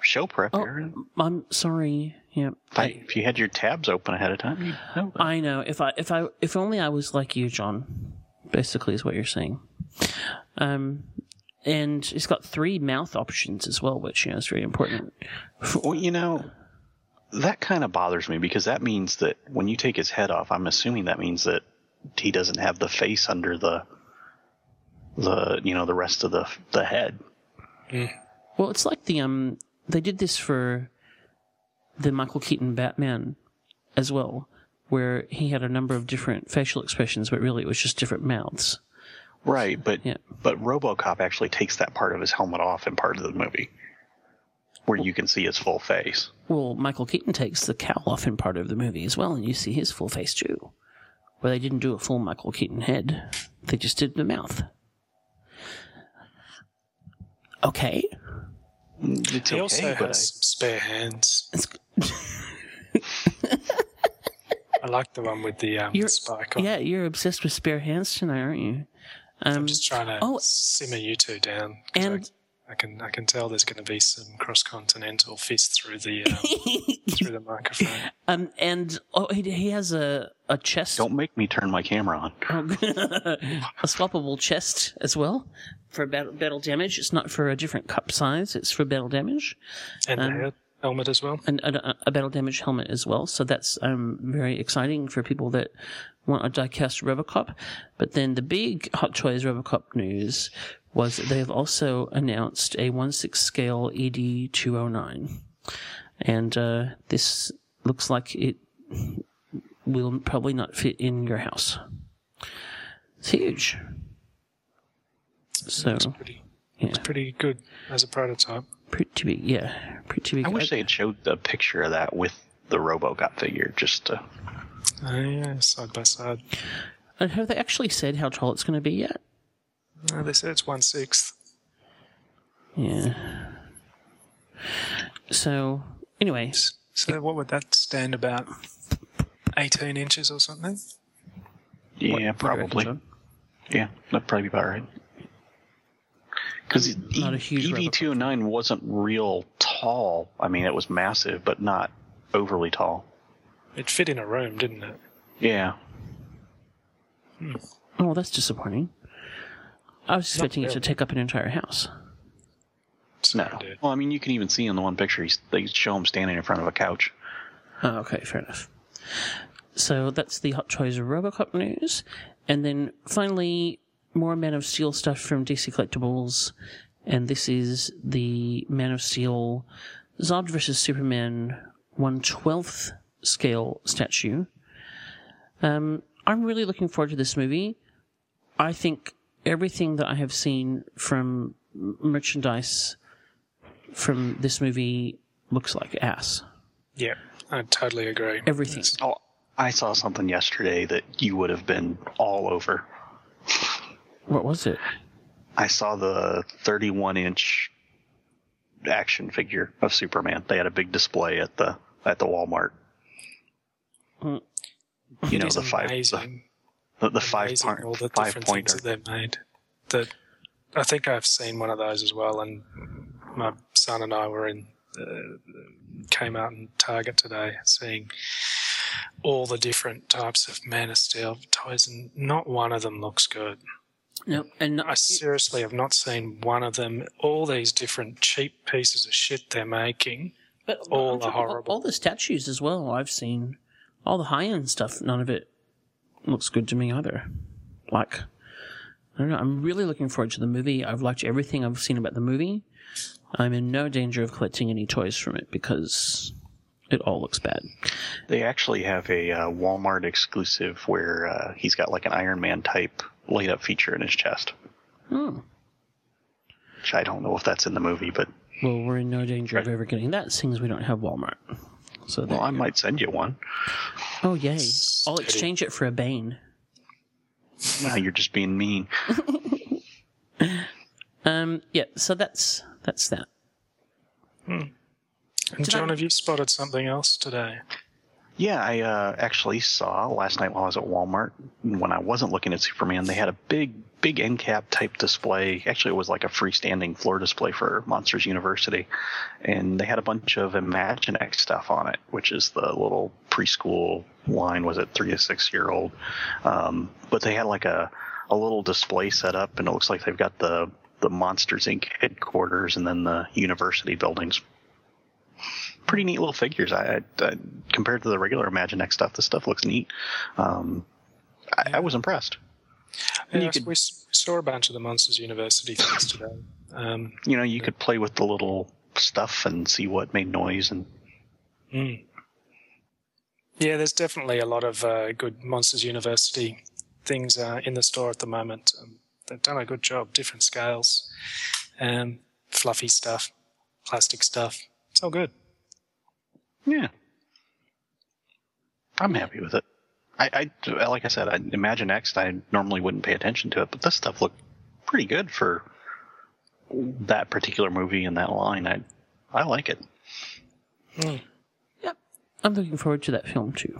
Show prep Oh, here. I'm sorry. Yeah, If, I, if you had your tabs open ahead of time, you'd know. that. I know. If I if I if only I was like you, John. Basically, is what you're saying. Um, and it's got three mouth options as well, which you know is very important. Well, you know, that kind of bothers me because that means that when you take his head off, I'm assuming that means that he doesn't have the face under the the you know the rest of the the head. Well, it's like the um they did this for the Michael Keaton Batman as well, where he had a number of different facial expressions, but really it was just different mouths. Right, but Yeah. but RoboCop actually takes that part of his helmet off in part of the movie, where you can see his full face. Well, Michael Keaton takes the cowl off in part of the movie as well, and you see his full face too. Where they didn't do a full Michael Keaton head, they just did the mouth. Okay. It's He okay, also but has some spare hands. It's, (laughs) (laughs) I like the one with the um, You're- spike on. yeah, you're obsessed with spare hands tonight, aren't you? Um, I'm just trying to oh. simmer you two down. and I can I can tell there's going to be some cross continental fist through the um, (laughs) through the microphone. Um, and oh, he, he has a a chest, Don't make me turn my camera on. (laughs) a swappable chest as well for battle, battle damage. It's not for a different cup size; it's for battle damage, And the head- helmet as well. and a, a battle damage helmet as well. So that's um very exciting for people that want a diecast Robocop. But then the big Hot Toys Robocop news was that they have also announced a 1 6 scale ED 209. And uh, this looks like it will probably not fit in your house. It's huge. So, It's pretty yeah, pretty good as a prototype. pretty big. Yeah, pretty big. I wish they had showed the picture of that with the RoboCop figure, just to Oh yeah, side by side. And have they actually said how tall it's going to be yet? No, they said it's one sixth. Yeah. So, anyway, So what would that stand about? Eighteen inches or something? yeah, what probably. Yeah, that'd probably be about right. Because Not a huge ED two oh nine wasn't real tall. I mean, it was massive, but not overly tall. It fit in a room, didn't it? Yeah, oh, that's disappointing. I was expecting it to take up an entire house. no. Sorry, dude. Well, I mean, you can even see in the one picture, he's, they show him standing in front of a couch. Oh, okay, fair enough. So that's the Hot Toys Robocop news. And then finally, more Man of Steel stuff from DC Collectibles. And this is the Man of Steel Zod vs. Superman 112th scale statue. Um, I'm really looking forward to this movie. I think everything that I have seen from merchandise from this movie looks like ass. Yeah, I totally agree. Everything. Oh, I saw something yesterday that you would have been all over. What was it? I saw the 31 inch action figure of Superman. They had a big display at the at the Walmart. Hmm. You know the five the, amazing. The, the five amazing part, all the five different pointer. things that they've made. That I think I've seen one of those as well, and my son and I were in uh, came out in Target today, seeing all the different types of Man of Steel toys, and not one of them looks good. No, and I seriously have not seen one of them. All these different cheap pieces of shit they're making. but all I'm the horrible- All the statues as well. I've seen all the high end stuff. None of it looks good to me either. Like, I don't know. I'm really looking forward to the movie. I've liked everything I've seen about the movie. I'm in no danger of collecting any toys from it because it all looks bad. They actually have a uh, Walmart exclusive where uh, he's got like an Iron Man type light up feature in his chest. Hmm. Which I don't know if that's in the movie, but Well, we're in no danger of ever getting that, seeing as we don't have Walmart. So well, I go. might send you one. Oh yay! I'll exchange it for a Bane. Now you're just being mean. (laughs) Um, yeah. So that's that's that. And John, have you spotted something else today? Yeah, I uh, actually saw last night while I was at Walmart when I wasn't looking at Superman. They had a big, big end cap type display. Actually, it was like a freestanding floor display for Monsters University, and they had a bunch of Imaginext stuff on it, which is the little preschool line. Was it three to six year old? Um, but they had like a a little display set up, and it looks like they've got the the Monsters Inc. headquarters and then the university buildings pretty neat little figures. I, I, compared to the regular Imaginext stuff, this stuff looks neat. Um, I, I was impressed. And you Yes, could- we saw a bunch of the Monsters University (laughs) things today. Um, You know, you could play with the little stuff and see what made noise, and mm. Yeah, there's definitely a lot of uh, good Monsters University things uh, in the store at the moment. Um, they've done a good job, different scales, um, fluffy stuff, plastic stuff. It's all good. yeah, I'm happy with it. I, I like I said, I Imaginext. I normally wouldn't pay attention to it, but this stuff looked pretty good for that particular movie and that line. I I like it. Hmm. Yep. I'm looking forward to that film too.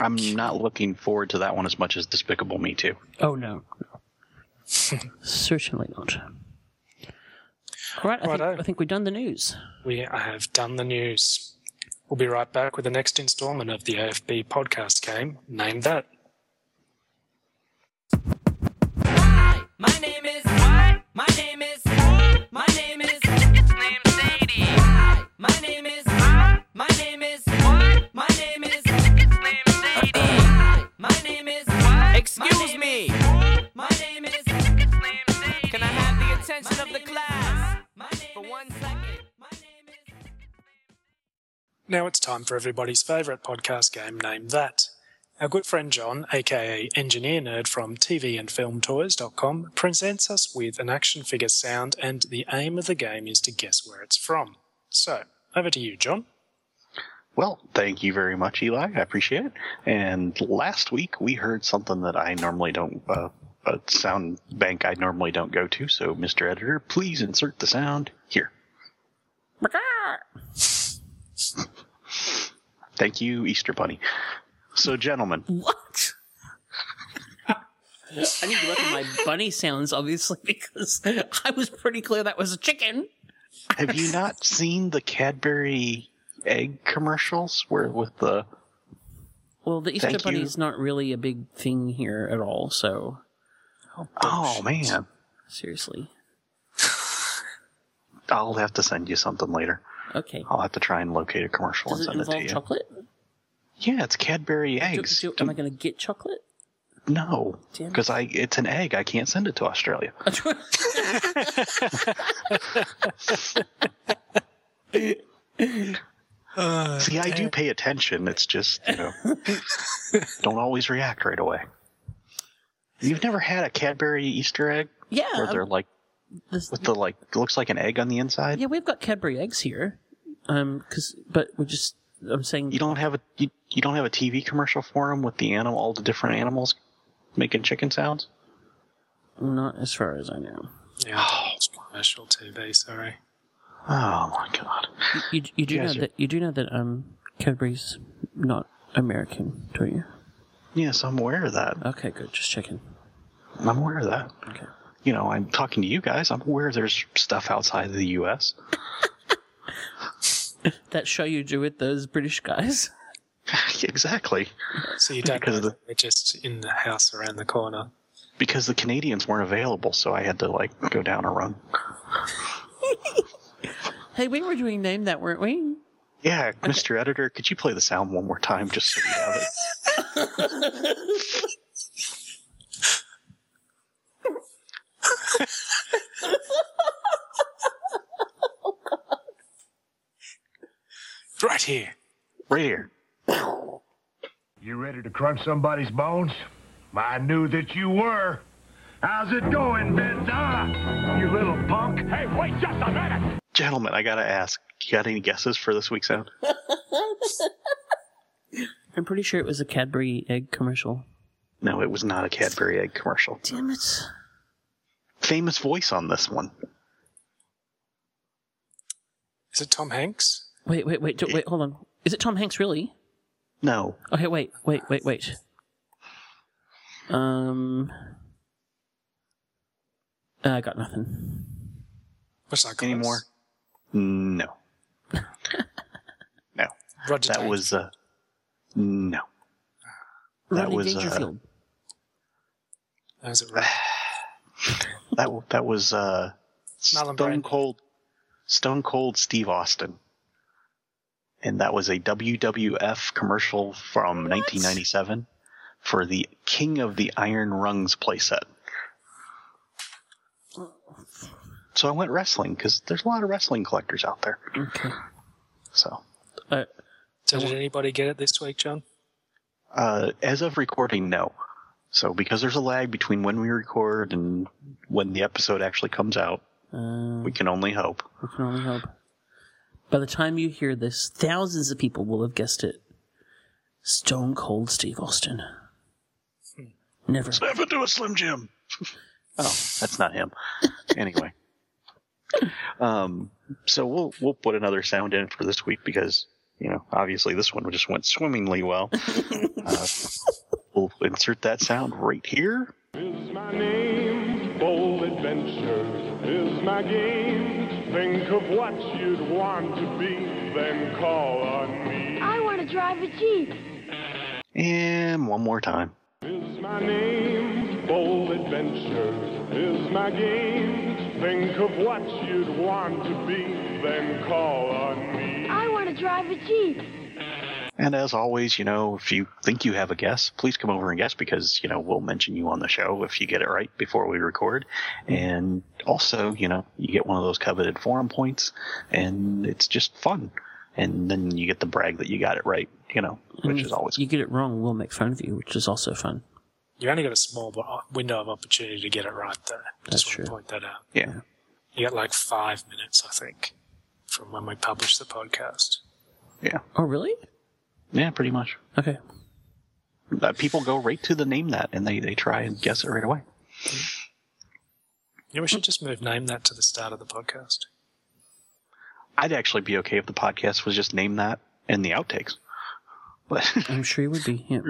I'm not looking forward to that one as much as Despicable Me Too. Oh no, no. (laughs) certainly not. All right, I think, I think we've done the news. We have done the news. We'll be right back with the next installment of the AFB podcast game. Name that. Hi, My name is what? My name is my name is it's named Sadie. My name is my name is what? My name is it's named Sadie. My name is what? Excuse me. My name is it's named Sadie. Can I have the attention of the class for one second? My name is Now it's time for everybody's favourite podcast game, Name That. Our good friend John, aka Engineer Nerd from TVandFilmToys.com, presents us with an action figure sound, and the aim of the game is to guess where it's from. So, over to you, John. Well, thank you very much, Eli. I appreciate it. And last week we heard something that I normally don't, uh, a sound bank I normally don't go to. So, Mr. Editor, please insert the sound here. Thank you, Easter Bunny. So, gentlemen, What? I need to look at my bunny sounds, obviously, because I was pretty clear that was a chicken. have you not seen the Cadbury egg commercials where with the Well, the Easter bunny is not really a big thing here at all, so oh man, seriously. I'll have to send you something later. Okay. I'll have to try and locate a commercial Does it and send it to involve you. chocolate? Yeah, it's Cadbury Do- eggs. do- am I going to get chocolate? No, it. because I it's an egg. I can't send it to Australia. (laughs) (laughs) See, I do pay attention. It's just you know, don't always react right away. You've never had a Cadbury Easter egg yeah. where they're like this- with the like looks like an egg on the inside. yeah, we've got Cadbury eggs here. Um, cause, but we're just, I'm saying, You don't have a you, you don't have a TV commercial for them with the animal, all the different animals making chicken sounds. not as far as I know. Yeah, I don't commercial TV, sorry. Oh my god! You, you do know Yes, sir. that, you do know that, um, Cadbury's not American, don't you? Yes, I'm aware of that. Okay, good. Just checking. I'm aware of that. Okay. You know, I'm talking to you guys. I'm aware there's stuff outside of the U.S. (laughs) That show you do with those British guys? (laughs) (laughs) exactly, So you don't Because know the- that we're just in the house around the corner. because the Canadians weren't available, so I had to like go down a run. (laughs) Hey, we were doing name that, weren't we? Yeah, Mr. Editor, could you play the sound one more time just so we have it? Right here. Right here. You ready to crunch somebody's bones? I knew that you were. How's it going, Benza? You little punk. Hey, wait just a minute. Gentlemen, I gotta ask, you got any guesses for this week's sound? (laughs) I'm pretty sure it was a Cadbury egg commercial. No, it was not a Cadbury egg commercial. Damn it. Famous voice on this one. Is it Tom Hanks? Wait, wait, wait, do- wait, hold on. Is it Tom Hanks really? No, Okay, wait, wait, wait, wait. Um, I got nothing. What's that any more? No. (laughs) no. Roger That Taylor. was uh no. That Rodney was, uh, Dangerfield. That was it right? That w- that was uh Stone Cold Stone Cold Steve Austin. And that was a WWF commercial from 1997 for the King of the Iron Rungs playset. So I went wrestling because there's a lot of wrestling collectors out there. Okay. So Uh, So did anybody get it this week, John? Uh, as of recording, no. So because there's a lag between when we record and when the episode actually comes out, uh, we can only hope. we can only hope. By the time you hear this, thousands of people will have guessed it. Stone Cold Steve Austin. Never. Never do a Slim Jim. (laughs) oh, that's not him. anyway, (laughs) um, so we'll we'll put another sound in for this week because you know obviously this one just went swimmingly well. (laughs) uh, we'll insert that sound right here. Is my name, bold adventure is my game. Think of what you'd want to be, then call on me. I want to drive a Jeep. And one more time. Is my name, bold adventure is my game. Think of what you'd want to be, then call on me. I want to drive a Jeep. And as always, you know, if you think you have a guess, please come over and guess because, you know, we'll mention you on the show if you get it right before we record. And also, you know, you get one of those coveted forum points and it's just fun. And then you get the brag that you got it right, you know, which And is always you get it wrong, we'll make fun of you, which is also fun. You only got a small bo- window of opportunity to get it right, though. That's Just want true. to point that out. yeah. You got like five minutes, I think, from when we publish the podcast. Yeah. Oh, really? Yeah, pretty much. Okay. Uh, people go right to the name that and they, they try and guess it right away. Yeah, we should just move name that to the start of the podcast. I'd actually be okay if the podcast was just named that and the outtakes. But (laughs) I'm sure you would be. Yeah.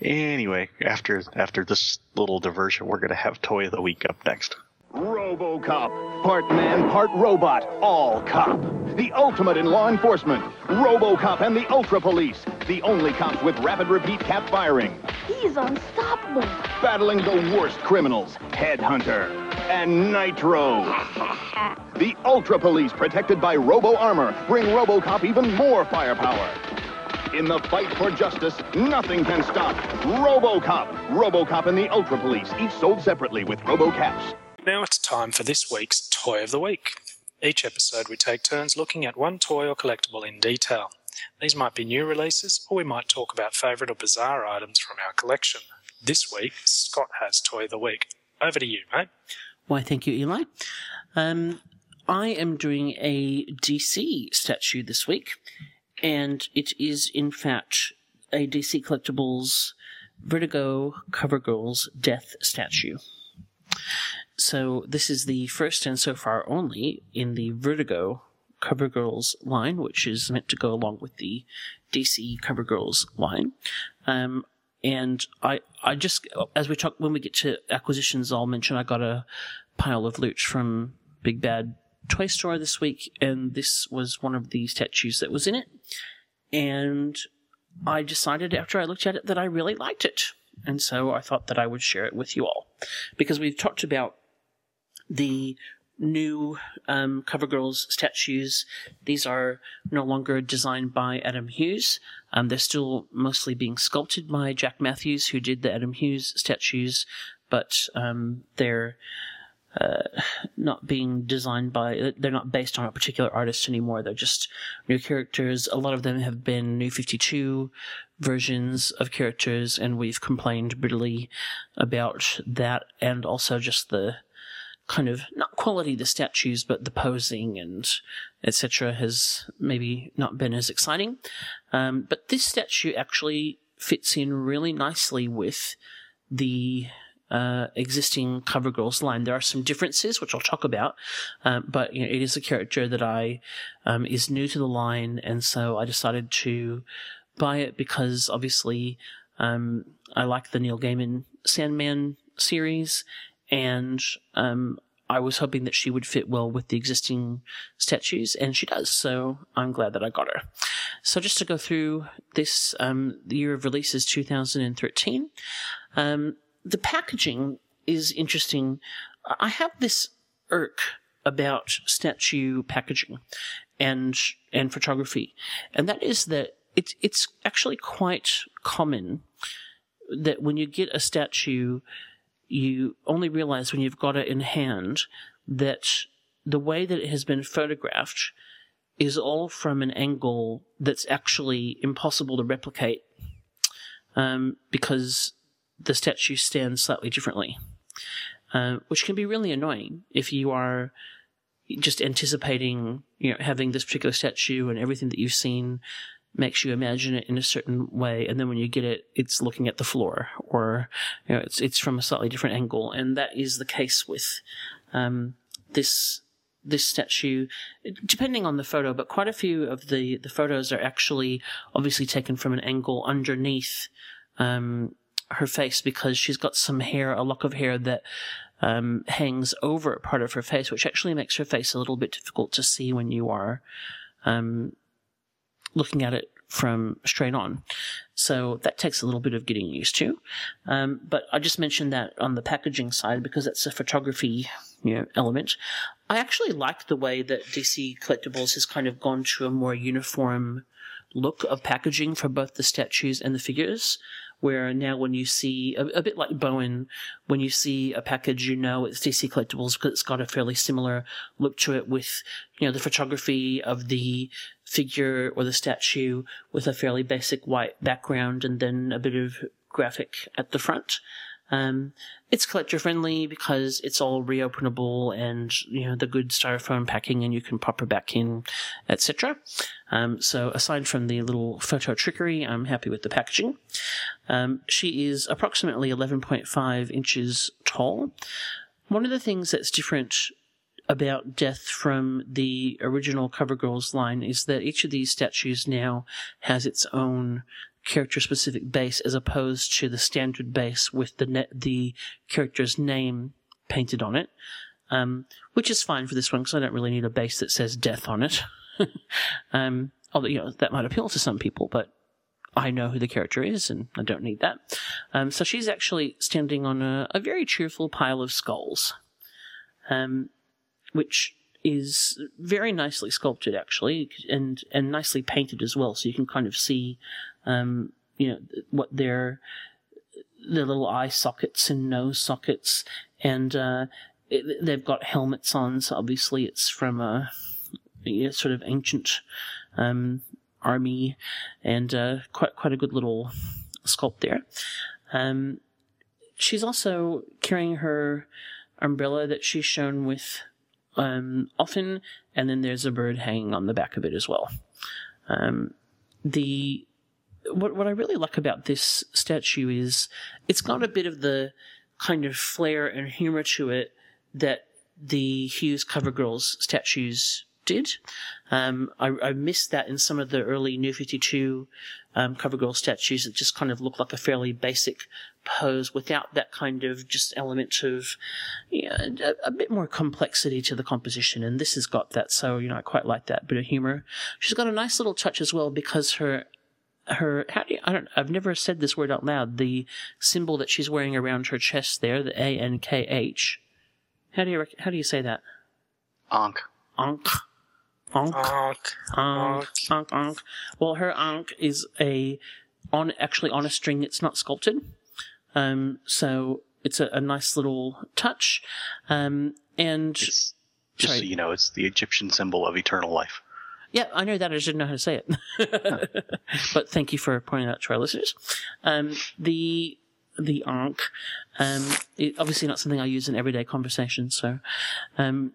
anyway, after after this little diversion, we're gonna have toy of the week up next. RoboCop. Part man, part robot. All cop. The ultimate in law enforcement. RoboCop and the Ultra Police. The only cops with rapid repeat cap firing. He's unstoppable. Battling the worst criminals. Headhunter. And Nitro. (laughs) The Ultra Police, protected by Robo Armor, bring RoboCop even more firepower. In the fight for justice, nothing can stop. RoboCop. RoboCop and the Ultra Police, each sold separately with RoboCaps. Now it's time for this week's Toy of the Week. Each episode, we take turns looking at one toy or collectible in detail. These might be new releases, or we might talk about favourite or bizarre items from our collection. This week, Scott has Toy of the Week. Over to you, mate. Why, thank you, Eli. Um, I am doing a DC statue this week, and it is, in fact, a DC Collectibles Vertigo CoverGirls Death statue. So, this is the first and so far only in the Vertigo CoverGirls line, which is meant to go along with the DC CoverGirls line. Um, and I, I just as we talk when we get to acquisitions, I'll mention I got a pile of loot from Big Bad Toy Store this week, and this was one of the statues that was in it. And I decided after I looked at it that I really liked it, and so I thought that I would share it with you all because we've talked about the new um, CoverGirls statues. These are no longer designed by Adam Hughes. Um, they're still mostly being sculpted by Jack Matthews, who did the Adam Hughes statues, but um, they're uh, not being designed by. They're not based on a particular artist anymore. They're just new characters. A lot of them have been New Fifty Two versions of characters, and we've complained bitterly about that, and also just the kind of not quality the statues, but the posing and etc. has maybe not been as exciting. Um, but this statue actually fits in really nicely with the uh, existing CoverGirls line. There are some differences, which I'll talk about, um, but you know, it is a character that I um, is new to the line, and so I decided to buy it because obviously um, I like the Neil Gaiman Sandman series, and um, I was hoping that she would fit well with the existing statues, and she does. So I'm glad that I got her. So just to go through this, um, the year of release is 2013. Um, the packaging is interesting. I have this irk about statue packaging and and photography, and that is that it's it's actually quite common that when you get a statue, you only realize when you've got it in hand that the way that it has been photographed is all from an angle that's actually impossible to replicate um, because the statue stands slightly differently, uh, which can be really annoying if you are just anticipating, you know, having this particular statue and everything that you've seen makes you imagine it in a certain way, and then when you get it, it's looking at the floor, or you know, it's it's from a slightly different angle, and that is the case with um, this this statue, depending on the photo, but quite a few of the the photos are actually obviously taken from an angle underneath um, her face because she's got some hair, a lock of hair that um, hangs over part of her face, which actually makes her face a little bit difficult to see when you are um, looking at it from straight on. So that takes a little bit of getting used to. Um, but I just mentioned that on the packaging side because that's a photography you know, element. I actually like the way that DC Collectibles has kind of gone to a more uniform look of packaging for both the statues and the figures. Where now, when you see a, a bit like Bowen, when you see a package, you know it's DC Collectibles because it's got a fairly similar look to it with, you know, the photography of the figure or the statue with a fairly basic white background and then a bit of graphic at the front. Um, it's collector friendly because it's all reopenable and you know the good styrofoam packing, and you can pop her back in, etc. Um, so aside from the little photo trickery, I'm happy with the packaging. Um, she is approximately 11.5 inches tall. One of the things that's different about Death from the original CoverGirls line is that each of these statues now has its own character specific base as opposed to the standard base with the the character's name painted on it. Um, which is fine for this one because I don't really need a base that says death on it. (laughs) um, although, you know, that might appeal to some people, but I know who the character is and I don't need that. Um, so she's actually standing on a, a very cheerful pile of skulls. Um, which is very nicely sculpted actually and and nicely painted as well so you can kind of see um, you know what their their little eye sockets and nose sockets and uh, it, they've got helmets on so obviously it's from a, a sort of ancient um, army and uh, quite quite a good little sculpt there. Um, she's also carrying her umbrella that she's shown with um, often, and then there's a bird hanging on the back of it as well. Um, the what what I really like about this statue is it's got a bit of the kind of flair and humor to it that the Hughes CoverGirls statues did. Um, I, I missed that in some of the early New 52 um, CoverGirl statues that just kind of look like a fairly basic pose without that kind of just element of yeah, a, a, bit more complexity to the composition. And this has got that, so you know I quite like that bit of humor. She's got a nice little touch as well because her her how do you, I don't I've never said this word out loud. The symbol that she's wearing around her chest there, the A N K H. How do you how do you say that? Ankh. Ankh. Ankh. Ankh. Ankh. Ankh. Ankh. Well, her ankh is a on actually on a string. It's not sculpted. Um, so it's a, a nice little touch. Um, and It's, just Sorry. so you know, it's the Egyptian symbol of eternal life. yeah, I know that. I just didn't know how to say it. (laughs) but thank you for pointing that out to our listeners. Um, the the ankh, um, it, obviously not something I use in everyday conversation. So, um,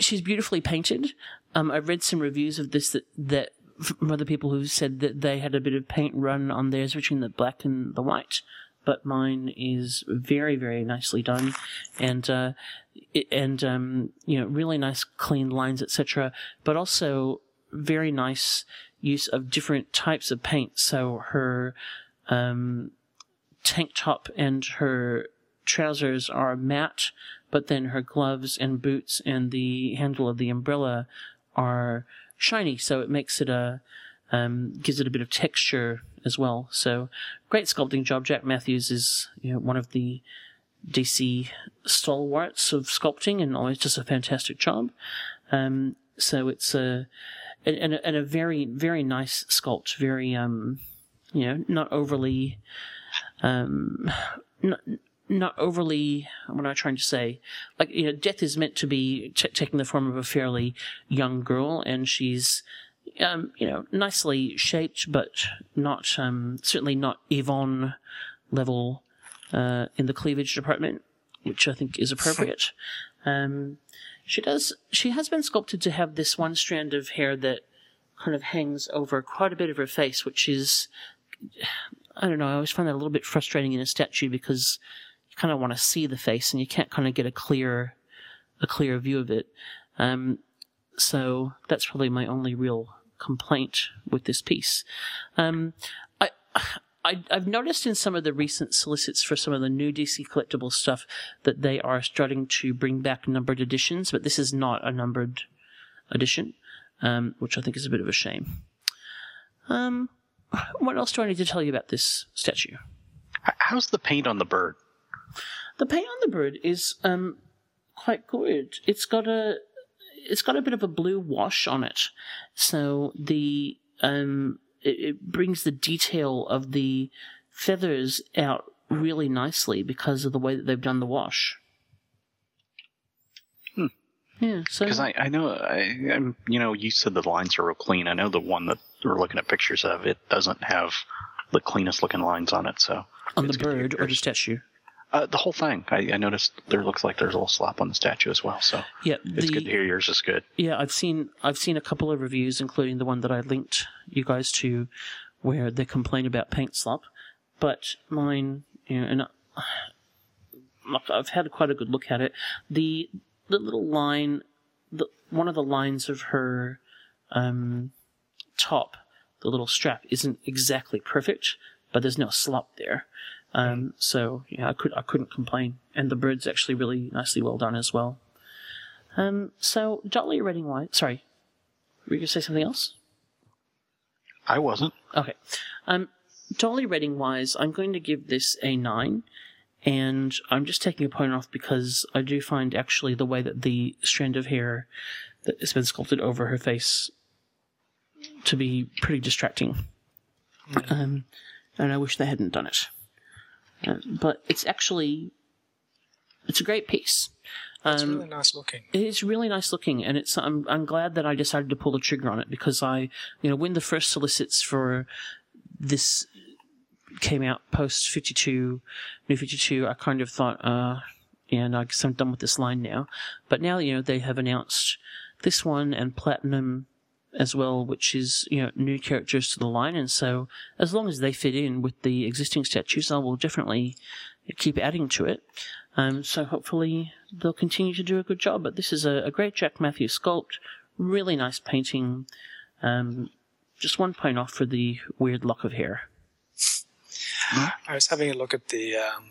she's beautifully painted. Um, I've read some reviews of this that, that from other people who said that they had a bit of paint run on theirs between the black and the white, but mine is very, very nicely done, and uh, and um, you know, really nice clean lines, etc. But also very nice use of different types of paint. So her um, tank top and her trousers are matte, but then her gloves and boots and the handle of the umbrella are shiny, so it makes it a um, gives it a bit of texture as well. So great sculpting job. Jack Matthews is you know one of the DC stalwarts of sculpting, and always just a fantastic job. Um, so it's a and, a and a very very nice sculpt, very um, you know not overly um, not not overly what am I trying to say? Like you know, Death is meant to be t- taking the form of a fairly young girl, and she's um, you know nicely shaped, but not um, certainly not Yvonne level uh, in the cleavage department, which I think is appropriate. Um, she does. She has been sculpted to have this one strand of hair that kind of hangs over quite a bit of her face, which is I don't know. I always find that a little bit frustrating in a statue because kind of want to see the face and you can't kind of get a clear, a clear view of it. Um, so that's probably my only real complaint with this piece. Um, I, I, I've noticed in some of the recent solicits for some of the new DC collectible stuff that they are starting to bring back numbered editions, but this is not a numbered edition, um, which I think is a bit of a shame. Um, what else do I need to tell you about this statue? How's the paint on the bird? The paint on the bird is um quite good. It's got a it's got a bit of a blue wash on it, so the um it, it brings the detail of the feathers out really nicely because of the way that they've done the wash. Hmm. Yeah, so Because I, I know, I, I'm, you know, you said the lines are real clean. I know the one that we're looking at pictures of, it doesn't have the cleanest looking lines on it. So on the it's good to hear bird or the statue. Uh, the whole thing. I, I noticed there looks like there's a little slop on the statue as well. So Yeah, it's good to hear yours is good. Yeah, I've seen I've seen a couple of reviews, including the one that I linked you guys to, where they complain about paint slop. But mine, you know, and uh, I've had quite a good look at it. The the little line, the one of the lines of her um, top, the little strap, isn't exactly perfect, but there's no slop there. Um, so yeah, I could I couldn't complain, and the bird's actually really nicely well done as well. Um, so Dolly Reading White. Sorry, were you gonna say something else? I wasn't. Okay. Um, Dolly Reading wise, I'm going to give this a nine, and I'm just taking a point off because I do find actually the way that the strand of hair that has been sculpted over her face to be pretty distracting. Um, and I wish they hadn't done it. But it's actually it's a great piece. It's Um, really nice looking. it's really nice looking, and it's. I'm, I'm glad that I decided to pull the trigger on it because I, you know, when the first solicits for this came out post 52, new 52, I kind of thought, uh, yeah, no, I guess I'm done with this line now. But now, you know, they have announced this one and Platinum as well, which is, you know, new characters to the line. And so as long as they fit in with the existing statues, I will definitely keep adding to it. Um, so hopefully they'll continue to do a good job. But this is a, a great Jack Matthews sculpt, really nice painting. Um, just one point off for the weird lock of hair. I was having a look at the um,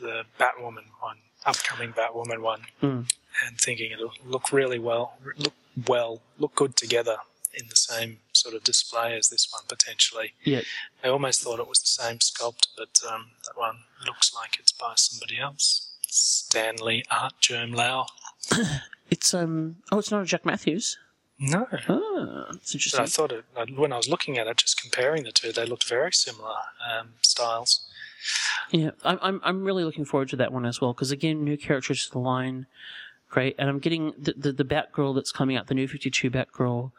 the Batwoman one, upcoming Batwoman one, Mm. and thinking it'll look really well, look well, look good together in the same sort of display as this one potentially. Yeah, I almost thought it was the same sculpt, but um, that one looks like it's by somebody else. Stanley Artgerm Lau. (coughs) it's um. Oh, it's not a Jack Matthews. No. Oh, it's But interesting. I thought it, when I was looking at it, just comparing the two, they looked very similar um, styles. Yeah, I'm I'm I'm really looking forward to that one as well because again, new characters to the line, great, and I'm getting the the, the Batgirl that's coming out, the new Fifty Two Batgirl.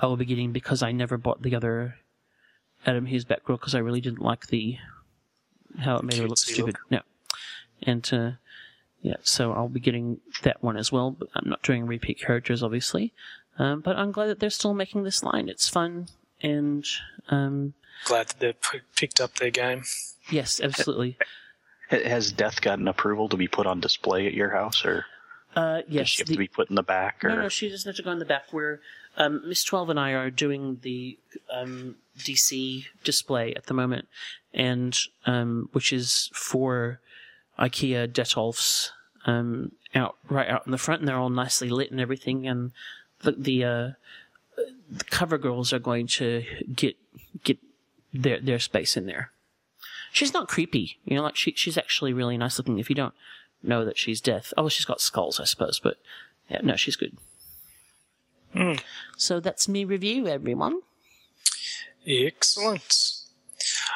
I will be getting because I never bought the other Adam Hughes Batgirl because I really didn't like the how it made her look Cutesy stupid. No, and uh, yeah, so I'll be getting that one as well. But I'm not doing repeat characters, obviously. Um, but I'm glad that they're still making this line. It's fun and um, Glad that they've p- picked up their game. yes, absolutely. Has Death gotten approval to be put on display at your house, or Uh, does she have the- to be put in the back? Or No, no, she doesn't have to go in the back. Where um, Miss Twelve and I are doing the um, DC display at the moment, and um, which is for IKEA Detolfs um, out right out in the front, and they're all nicely lit and everything. And the the, uh, the cover girls are going to get get their their space in there. She's not creepy, you know. Like she she's actually really nice looking. If you don't know that she's death, oh, she's got skulls, I suppose, but yeah, no, she's good. Hmm. So that's me review, everyone. Excellent.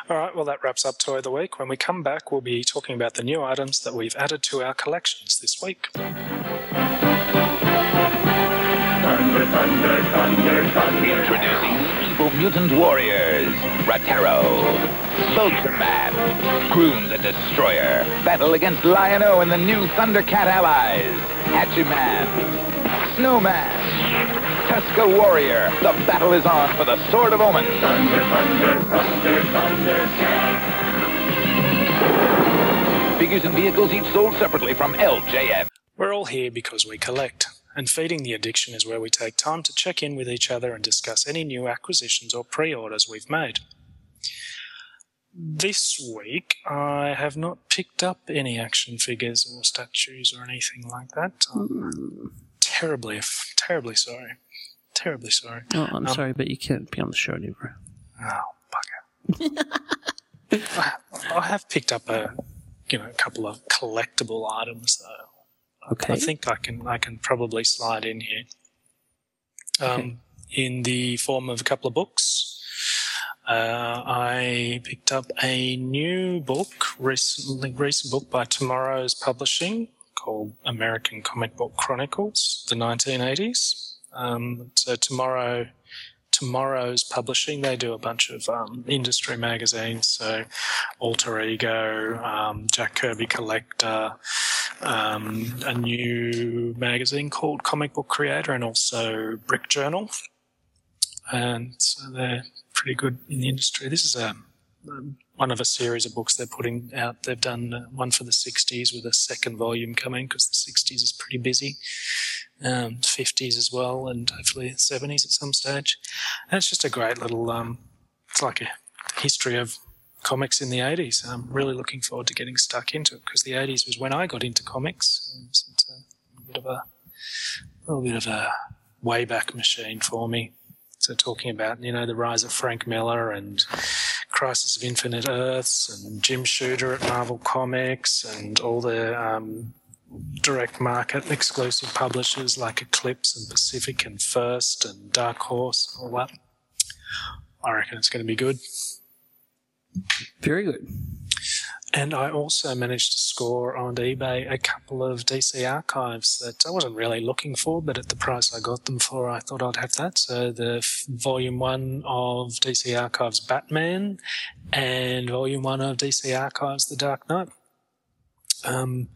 All right, well, that wraps up Toy of the Week. When we come back, we'll be talking about the new items that we've added to our collections this week. Introducing the evil mutant warriors, Ratar-O, Spokesman, Grune the Destroyer, battle against Lion-O and the new Thundercat allies, Hachiman, Snowman, Tuska Warrior. The battle is on for the Sword of Omen. Thunder, thunder, thunder, thunder. Figures and vehicles each sold separately from LJN. We're all here because we collect, and Feeding the Addiction is where we take time to check in with each other and discuss any new acquisitions or pre orders we've made. this week, I have not picked up any action figures or statues or anything like that. I'm terribly, terribly sorry. Terribly sorry. Oh, I'm Um, sorry, but you can't be on the show anymore. Oh, bugger. (laughs) I, I have picked up a, you know, a couple of collectible items though. Okay. I think I can I can probably slide in here. Um, In the form of a couple of books. Uh, I picked up a new book, recently recent book by TwoMorrows Publishing called American Comic Book Chronicles, the 1980s. Um, so Tomorrow, TwoMorrows Publishing, they do a bunch of um, industry magazines. So Alter Ego, um, Jack Kirby Collector, um, a new magazine called Comic Book Creator, and also BrickJournal. And so they're pretty good in the industry. This is a um, one of a series of books they're putting out. They've done uh, one for the 60s with a second volume coming because the 60s is pretty busy. Um, 50s as well, and hopefully 70s at some stage. And it's just a great little, um, it's like a history of comics in the 80s. I'm really looking forward to getting stuck into it because the 80s was when I got into comics. It's, it's a bit of a, little bit of a way back machine for me. So talking about, you know, the rise of Frank Miller and Crisis of Infinite Earths and Jim Shooter at Marvel Comics and all the um, direct market exclusive publishers like Eclipse and Pacific and First and Dark Horse, all that. I reckon it's going to be good. Very good. And I also managed to score on eBay a couple of DC archives that I wasn't really looking for, but at the price I got them for, I thought I'd have that. So the f- volume one of DC Archives Batman and volume one of DC Archives The Dark Knight. Um,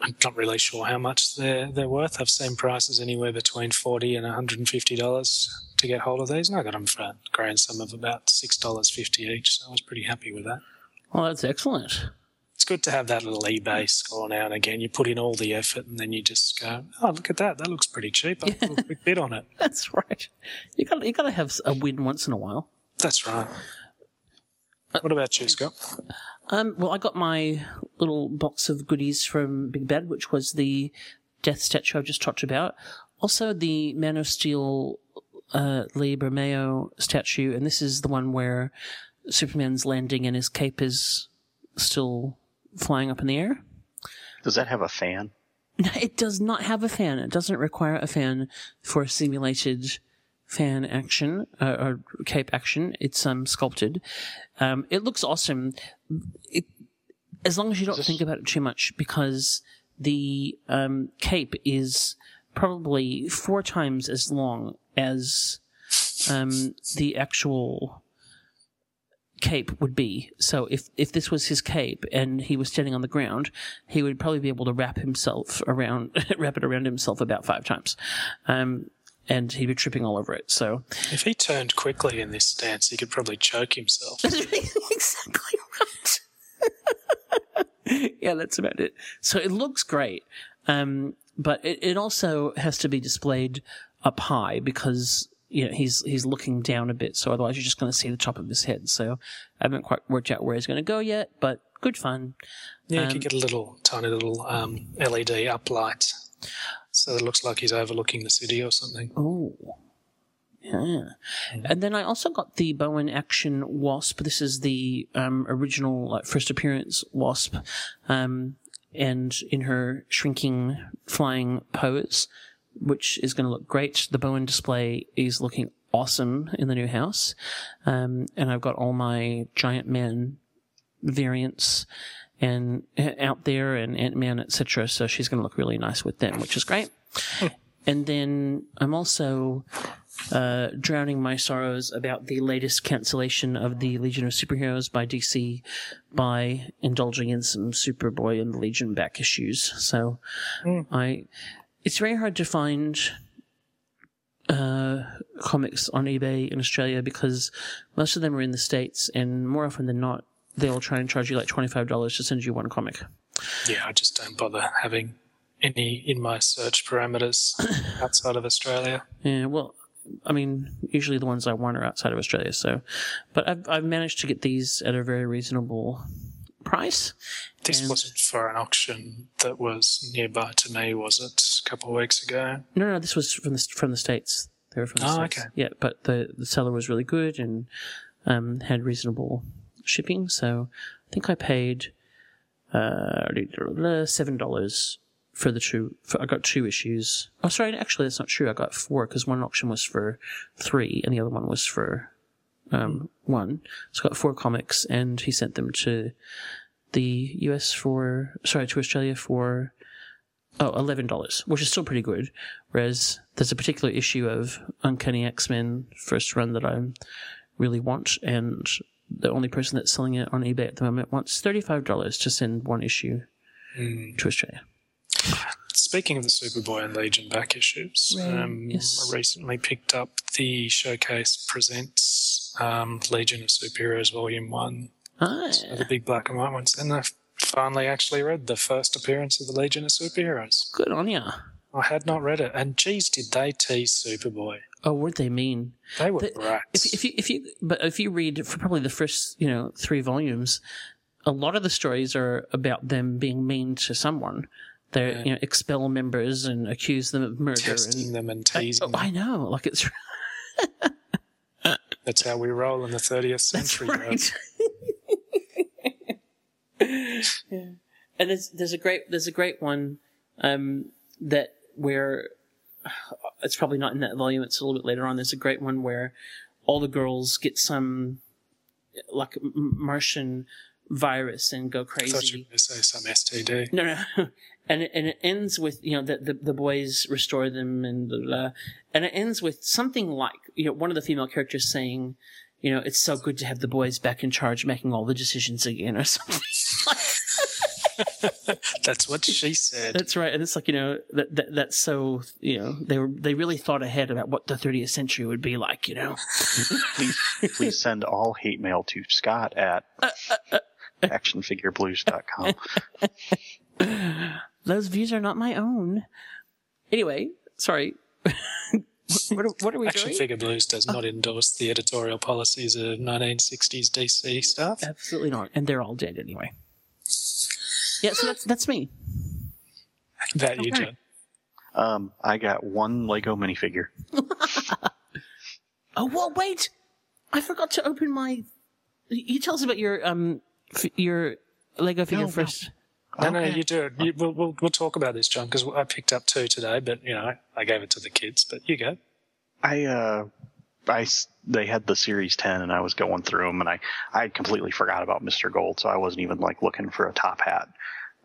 I'm not really sure how much they're, they're worth. I've seen prices anywhere between 40 and $150 to get hold of these, and I got them for a grand sum of about six dollars fifty each. So I was pretty happy with that. Well, that's excellent. It's good to have that little eBay score now and again. You put in all the effort, and then you just go, "Oh, look at that! That looks pretty cheap. I'll put a quick bid on it." (laughs) That's right. You got you got to have a win once in a while. That's right. What about you, Scott? Um, well, I got my little box of goodies from Big Bad, which was the death statue I just talked about. Also, the Man of Steel uh, Lee Bermejo statue, and this is the one where Superman's landing and his cape is still flying up in the air. Does that have a fan? No, (laughs) it does not have a fan. It doesn't require a fan for simulated fan action uh, or cape action. It's um sculpted. Um, it looks awesome. It, as long as you don't think about it too much, because the um, cape is probably four times as long as um, the actual cape would be. So if if this was his cape and he was standing on the ground, he would probably be able to wrap himself around (laughs) wrap it around himself about five times. Um, and he'd be tripping all over it. So If he turned quickly in this stance, he could probably choke himself. (laughs) exactly right. (laughs) yeah, that's about it. So it looks great. Um, but it, it also has to be displayed up high because you know he's he's looking down a bit. So otherwise, you're just going to see the top of his head. So I haven't quite worked out where he's going to go yet, but good fun. Yeah, you Um, could get a little tiny little um, LED uplight, so it looks like he's overlooking the city or something. Oh. Yeah. And then I also got the Bowen Action Wasp. This is the um, original like, first appearance Wasp. Um, and in her shrinking flying pose, which is going to look great. The Bowen display is looking awesome in the new house. Um, and I've got all my Giant Man variants and out there and Ant Man, etc. So she's going to look really nice with them, which is great. (laughs) And then I'm also uh, drowning my sorrows about the latest cancellation of the Legion of Superheroes by DC by indulging in some Superboy and the Legion back issues. So I, it's very hard to find uh, comics on eBay in Australia because most of them are in the States, and more often than not, they'll try and charge you like $25 to send you one comic. Yeah, I just don't bother having any in my search parameters (coughs) outside of Australia. Yeah, well, I mean, usually the ones I want are outside of Australia. So, but I've I've managed to get these at a very reasonable price. This And- wasn't for an auction that was nearby to me, was it? A couple of weeks ago. No, no, this was from the from the states. They were from the Oh, states. okay. Yeah, but the the seller was really good and um, had reasonable shipping. So I think I paid uh, seven dollars for the two. For, I got two issues. Oh, sorry, actually that's not true. I got four because one auction was for three and the other one was for um, one. So I got four comics, and he sent them to the US for sorry to Australia for oh eleven dollars, which is still pretty good. Whereas there's a particular issue of Uncanny X Men first run that I really want, and the only person that's selling it on eBay at the moment wants thirty five dollars to send one issue to Australia. Speaking of the Superboy and Legion back issues, Right, um, yes. I recently picked up the Showcase Presents um, Legion of Superheroes Volume 1, Ah, the big black and white ones, and I finally actually read the first appearance of the Legion of Superheroes. good on you. I had not read it, and geez, did they tease Superboy? Oh, weren't they mean? They were The- brats. If, if you if you but if you read for probably the first you know three volumes, a lot of the stories are about them being mean to someone. They Yeah. you know expel members and accuse them of murder. Testing and, them and I, teasing oh, I know, like it's (laughs) That's how we roll in the 30th century. that's century. right. (laughs) yeah. And there's there's a great there's a great one um, that where (sighs) it's probably not in that volume. It's a little bit later on. There's a great one where all the girls get some like Martian virus and go crazy. I thought you crazy. were going to say some STD. No, no. (laughs) And it, and it ends with you know the, the the boys restore them and blah, blah, and it ends with something like you know one of the female characters saying, you know, it's so good to have the boys back in charge, making all the decisions again, or (laughs) something. That's what she said. That's right, and it's like you know that, that that's so you know they were they really thought ahead about what the 30th century would be like, you know. please, please send all hate mail to Scott at uh, uh, uh, actionfigureblues.com. (laughs) Those views are not my own. Anyway, sorry. (laughs) what, are, what are we Action doing? Figure Blues does not endorse the editorial policies of 1960s DC stuff. Absolutely not, and they're all dead anyway. Yeah, so that's that's me. About you, Okay. John. Um, I got one Lego minifigure. (laughs) Oh well, wait! I forgot to open my. You tell us about your um f- your Lego figure No, no. first. No, no, Okay. you do it. You, we'll, we'll, we'll talk about this, John, because I picked up two today, but, you know, I gave it to the kids, but you go. I, uh, I they had the Series 10 and I was going through them and I, I had completely forgot about Mr. Gold, so I wasn't even like looking for a top hat.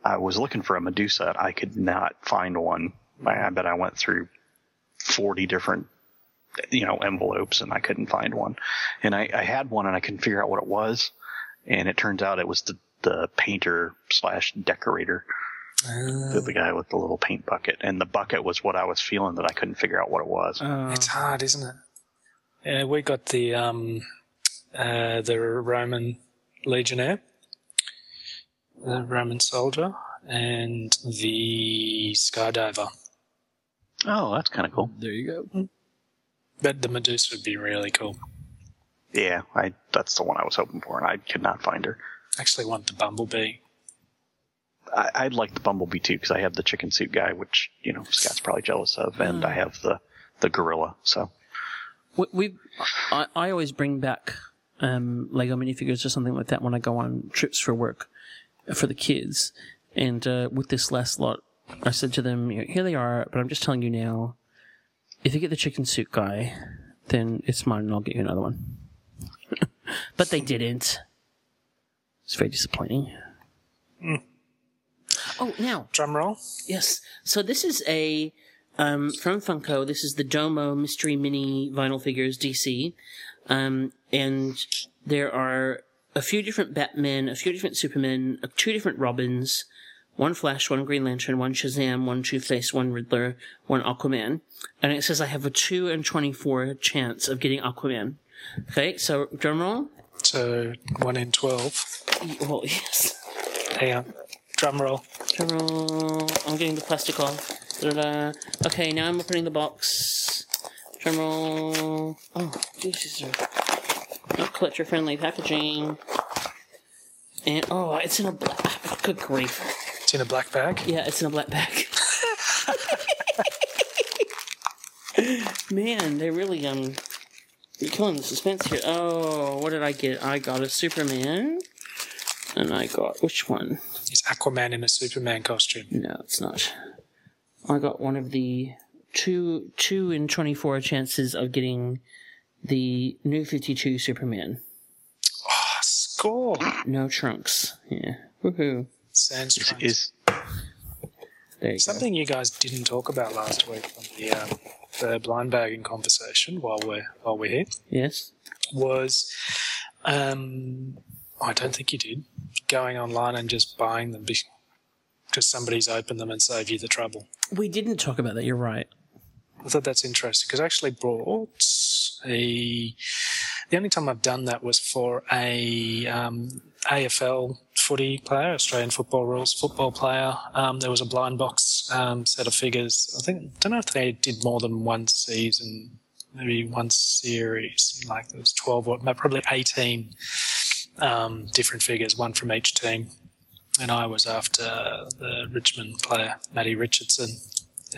I was looking for a Medusa and I could not find one. I, I bet I went through 40 different, you know, envelopes and I couldn't find one. And I, I had one and I couldn't figure out what it was. And it turns out it was the, the painter slash decorator. The, the guy with the little paint bucket, and the bucket was what I was feeling that I couldn't figure out what it was. Uh, It's hard, isn't it? Yeah, we got the um, uh, the Roman legionnaire, the Roman soldier, and the skydiver. Oh, that's kind of cool. there you go. But the Medusa would be really cool. Yeah, I that's the one I was hoping for, and I could not find her. Actually, want the Bumblebee. I, I'd like the Bumblebee too because I have the chicken suit guy, which you know Scott's probably jealous of, and I have the the gorilla. So We, we I, I always bring back um, Lego minifigures or something like that when I go on trips for work for the kids. And uh, with this last lot, I said to them, you know, "Here they are, but I'm just telling you now. If you get the chicken suit guy, then it's mine, and I'll get you another one." But they didn't. It's very disappointing. Oh, now Drum roll. Yes. So this is a um, from Funko. This is the Domo Mystery Mini Vinyl Figures DC, um, and there are a few different Batmen, a few different Supermen, uh, two different Robins, one Flash, one Green Lantern, one Shazam, one Two Face, one Riddler, one Aquaman, and it says I have a two and twenty-four chance of getting Aquaman. Okay, so drum roll. So one in twelve. Well, yes. Hang on. Drum roll. Drum roll. I'm getting the plastic off. Da-da-da. Okay, now I'm opening the box. Drum roll. Oh, these are not collector friendly packaging. And oh, it's in a black. Good grief. It's in a black bag. Yeah, it's in a black bag. (laughs) Man, they really um you're killing the suspense here. Oh, what did I get? I got a Superman. And I got which one? Is Aquaman in a Superman costume? No, it's not. I got one of the two two in twenty four chances of getting the new fifty two Superman. Oh, score! No trunks. Yeah. Woohoo. Sans trunks. is There you Something you guys didn't talk about last week on the um, the blind bagging conversation while we're while we're here. Yes. was um, I don't think you did going online and just buying them because somebody's opened them and saved you the trouble. We didn't talk about that, you're right. I thought that's interesting because I actually brought a. The only time I've done that was for a um, AFL footy player, Australian Football Rules football player. Um, there was a blind box um, set of figures. I think don't know if they did more than one season, maybe one series. Like there was twelve or probably eighteen um, different figures, one from each team. And I was after the Richmond player, Matty Richardson,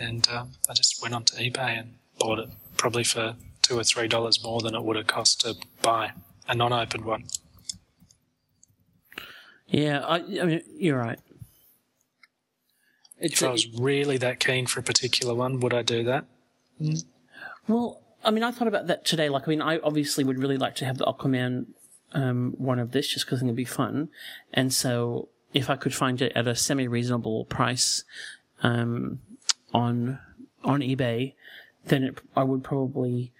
and um, I just went onto eBay and bought it, probably for two or three dollars more than it would have cost to buy a non-opened one. Yeah, I, I mean, you're right. It's If I was really that keen for a particular one, would I do that? Well, I mean, I thought about that today. Like, I mean, I obviously would really like to have the Aquaman um, one of this just because I think it'd be fun. And so, if I could find it at a semi reasonable price um, on on eBay, then it, I would probably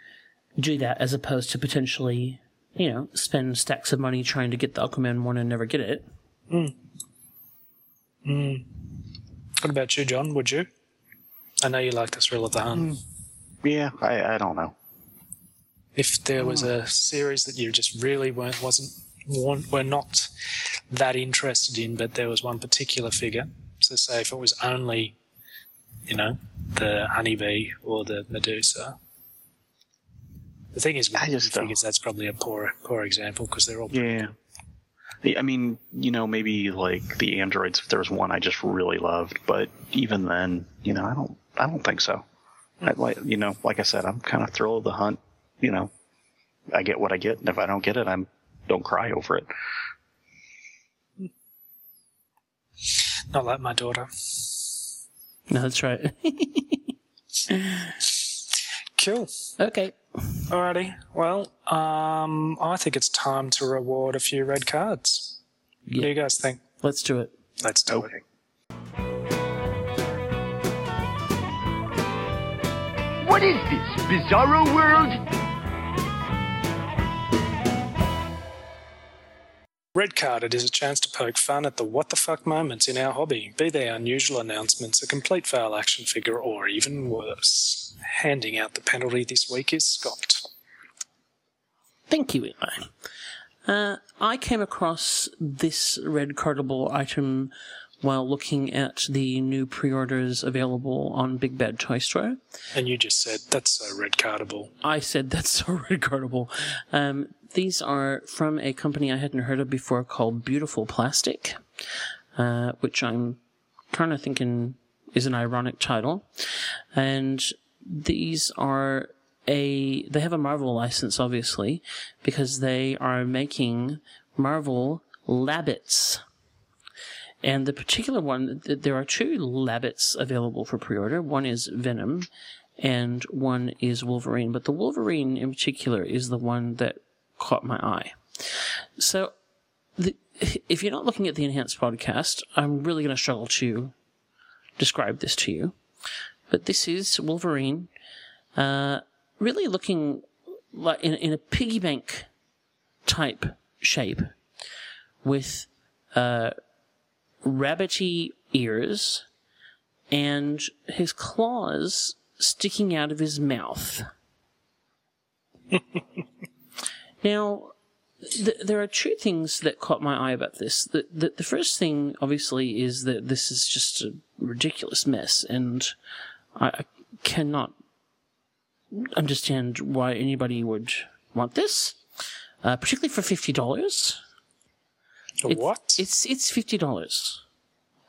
do that as opposed to potentially, you know, spend stacks of money trying to get the Aquaman one and never get it. Mm. Mm. What about you, John? Would you? I know you like the thrill of the hunt. yeah, I, I don't know. If there was a hmm. series that you just really weren't wasn't weren't- were not that interested in, but there was one particular figure. So say if it was only, you know, the honeybee or the Medusa. The thing is, with I just figures, that's probably a poor poor example because they're all pretty Yeah. I mean, you know, maybe like the androids. If there was one I just really loved, but even then, you know, I don't, I don't think so. I, like, you know, like I said, I'm kind of thrilled of the hunt. You know, I get what I get, and if I don't get it, I'm don't cry over it. Not like my daughter. No, that's right. (laughs) Cool. Okay. Alrighty. Well, um, I think it's time to reward a few red cards. What do you guys think? Let's do it. Let's do it. What is this, Bizarro World? Red card. It is a chance to poke fun at the what the fuck moments in our hobby, be they unusual announcements, a complete fail action figure, or even worse. Handing out the penalty this week is Scott. Thank you, Eli. Uh, I came across this red cardable item while looking at the new pre-orders available on Big Bad Toy Store. And you just said that's so red cardable. I said that's so (laughs) red cardable. Um, these are from a company I hadn't heard of before called Beautiful Plastic, uh, which I'm kind of thinking is an ironic title. And these are a they have a Marvel license, obviously, because they are making Marvel Labbits. And the particular one, there are two Labbits available for pre-order. One is Venom, and one is Wolverine. But the Wolverine in particular is the one that caught my eye. So, the, if you're not looking at the enhanced podcast, I'm really going to struggle to describe this to you. But this is Wolverine, uh, really looking like in, in a piggy bank type shape with uh, rabbity ears and his claws sticking out of his mouth. (laughs) now, th- there are two things that caught my eye about this. The, the, the first thing, obviously, is that this is just a ridiculous mess, and I, cannot understand why anybody would want this, uh, particularly for fifty dollars. what? It's it's fifty dollars.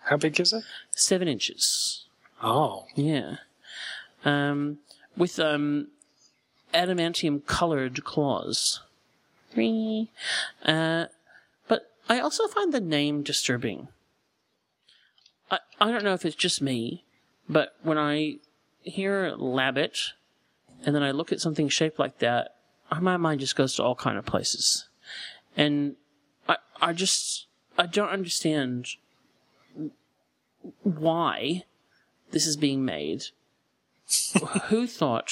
How big is it? Seven inches. Oh, Yeah. Um, with um, adamantium colored claws. Uh, but I also find the name disturbing. I, I don't know if it's just me, but when I hear Labbit and then I look at something shaped like that, my mind just goes to all kind of places. And I, I just, I don't understand why this is being made. (laughs) Who thought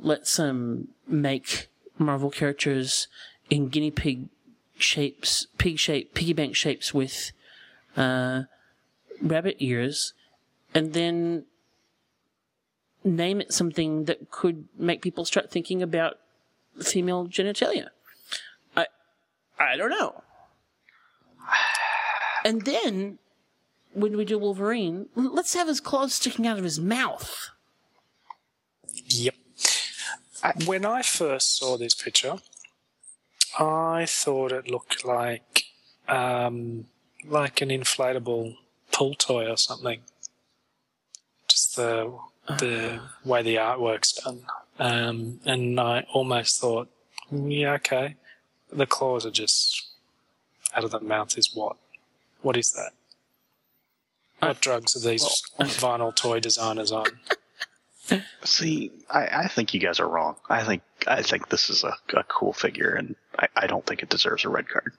let's um make Marvel characters in guinea pig shapes, pig shape, piggy bank shapes with uh, rabbit ears, and then name it something that could make people start thinking about female genitalia. I, I don't know. And then when we do Wolverine, let's have his claws sticking out of his mouth. Yep. when I first saw this picture, I thought it looked like um, like an inflatable pool toy or something. Just the the way the artwork's done, um, and I almost thought, "Mm, yeah, okay. The claws are just out of the mouth. Is what? What is that? What drugs are these (laughs) vinyl toy designers on? (laughs) See, I, I think you guys are wrong. I think I think this is a, a cool figure, and I, I don't think it deserves a red card.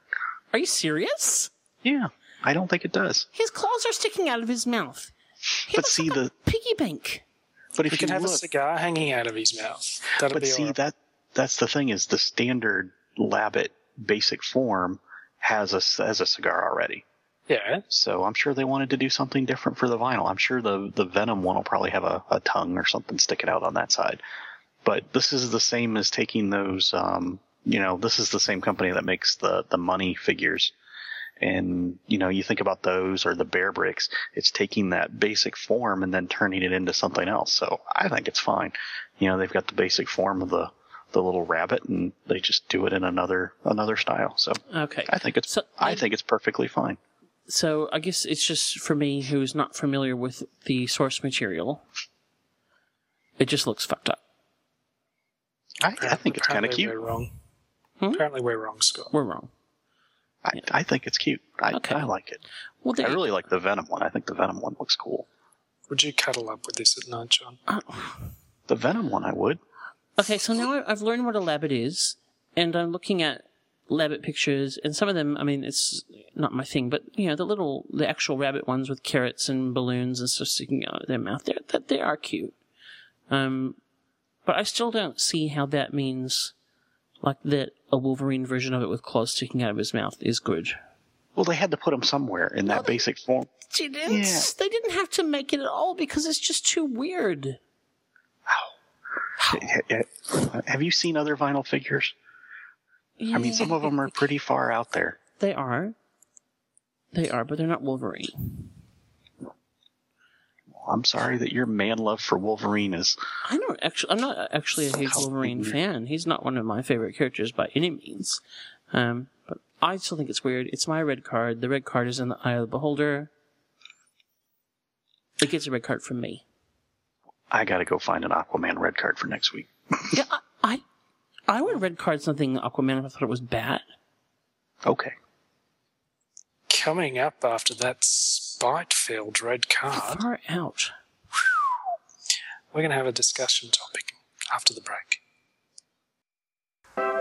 Are you serious? Yeah, I don't think it does. His claws are sticking out of his mouth. But see the piggy bank. But if he you could have a cigar hanging out of his mouth. That'd but be see all right. that that's the thing is the standard Labbit basic form has a has a cigar already. Yeah. So I'm sure they wanted to do something different for the vinyl. I'm sure the the Venom one will probably have a, a tongue or something sticking out on that side. But this is the same as taking those. Um, you know, this is the same company that makes the the Munny figures. And you know, you think about those or the bear bricks. It's taking that basic form and then turning it into something else. So I think it's fine. You know, they've got the basic form of the the little rabbit, and they just do it in another another style. So Okay. I think it's I think it's perfectly fine. So I guess it's just for me who's not familiar with the source material. It just looks fucked up. I, I think it's kind of cute. We're wrong. Hmm? Apparently, we're wrong, Scott. We're wrong. I, I think it's cute. I, I like it. Well, I really like the Venom one. I think the Venom one looks cool. Would you cuddle up with this at night, John? The Venom one, I would. Okay, so now I- I've learned what a labbit is, and I'm looking at labbit pictures, and some of them, I mean, it's not my thing, but you know, the little, the actual rabbit ones with carrots and balloons and stuff sticking out of their mouth, they're, that they are cute. Um, but I still don't see how that means, like that a Wolverine version of it with claws sticking out of his mouth is good. Well, they had to put him somewhere in that basic form. They didn't, they didn't have to make it at all because it's just too weird. Have you seen other vinyl figures? I mean, some of them are pretty far out there. They are. They are, but they're not Wolverine. I'm sorry that your man love for Wolverine is. I don't actually. I'm not actually a huge Wolverine fan. He's not one of my favorite characters by any means. Um, but I still think it's weird. It's my red card. The red card is in the eye of the beholder. It gets a red card from me. I got to go find an Aquaman red card for next week. (laughs) Yeah, I, I, I would red card something Aquaman if I thought it was bad. Okay. Coming up after that spite-filled red card, Far out. we're going to have a discussion topic after the break.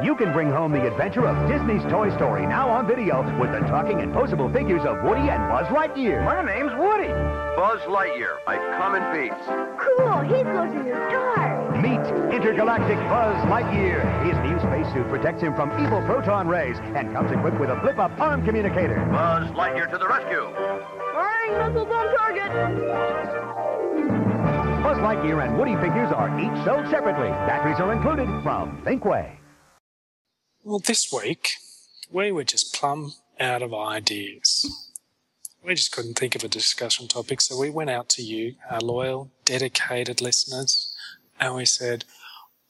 You can bring home the adventure of Disney's Toy Story now on video with the talking and posable figures of Woody and Buzz Lightyear. My name's Woody. Buzz Lightyear. I come in peace. Cool, he goes in the stars. Meet intergalactic Buzz Lightyear. His new spacesuit protects him from evil proton rays and comes equipped with a flip-up arm communicator. Buzz Lightyear to the rescue. Firing missiles on target. Buzz Lightyear and Woody figures are each sold separately. Batteries are included from Thinkway. Well, this week we were just plumb out of ideas. We just couldn't think of a discussion topic, so we went out to you, our loyal, dedicated listeners, and we said,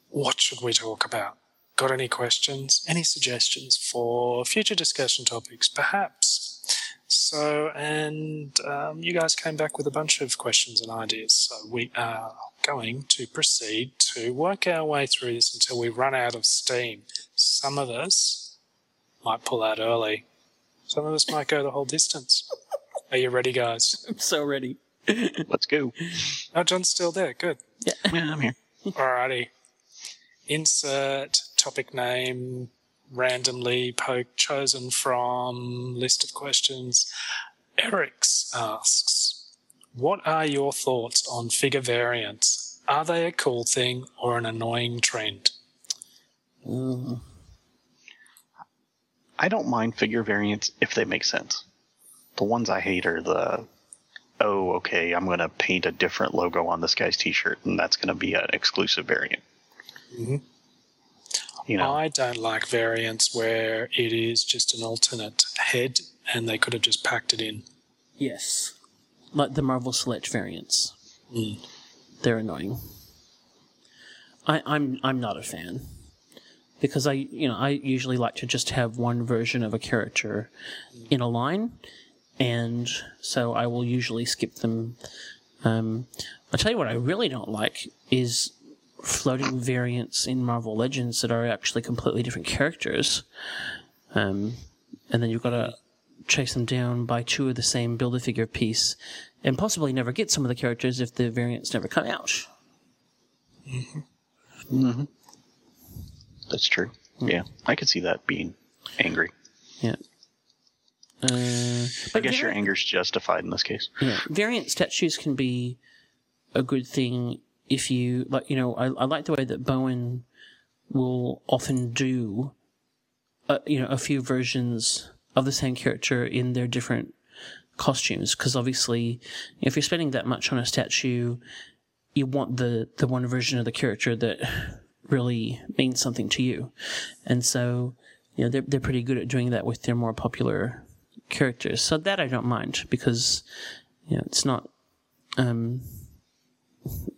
what should we talk about? Got any questions? Any suggestions for future discussion topics, perhaps? So, and um, you guys came back with a bunch of questions and ideas. So, we are going to proceed to work our way through this until we run out of steam. Some of us might pull out early, some of us might go the whole distance. Are you ready, guys? (laughs) I'm so ready. (laughs) Let's go. Oh, John's still there. Good. Yeah, yeah I'm here. Alrighty. Insert topic name randomly poke chosen from list of questions. Eric's asks, "What are your thoughts on figure variants? Are they a cool thing or an annoying trend?" Mm. I don't mind figure variants if they make sense. The ones I hate are the oh, okay, I'm going to paint a different logo on this guy's t-shirt and that's going to be an exclusive variant. Mm-hmm. You know, I don't like variants where it is just an alternate head and they could have just packed it in. Yes. Like the Marvel Select variants. Mm. They're annoying. I, I'm I'm not a fan. Because I you know, I usually like to just have one version of a character in a line and so I will usually skip them. Um, I'll tell you what I really don't like is floating variants in Marvel Legends that are actually completely different characters. Um, and then you've got to chase them down by two of the same build a figure piece and possibly never get some of the characters if the variants never come out. Mm-hmm. That's true. Yeah, I could see that being angry. Yeah. Uh, I guess your anger's justified in this case. Yeah, variant statues can be a good thing if you like. You know, I, I like the way that Bowen will often do, uh, you know, a few versions of the same character in their different costumes. Because obviously, if you're spending that much on a statue, you want the the one version of the character that really means something to you, and so you know they're they're pretty good at doing that with their more popular characters. So that I don't mind because you know it's not um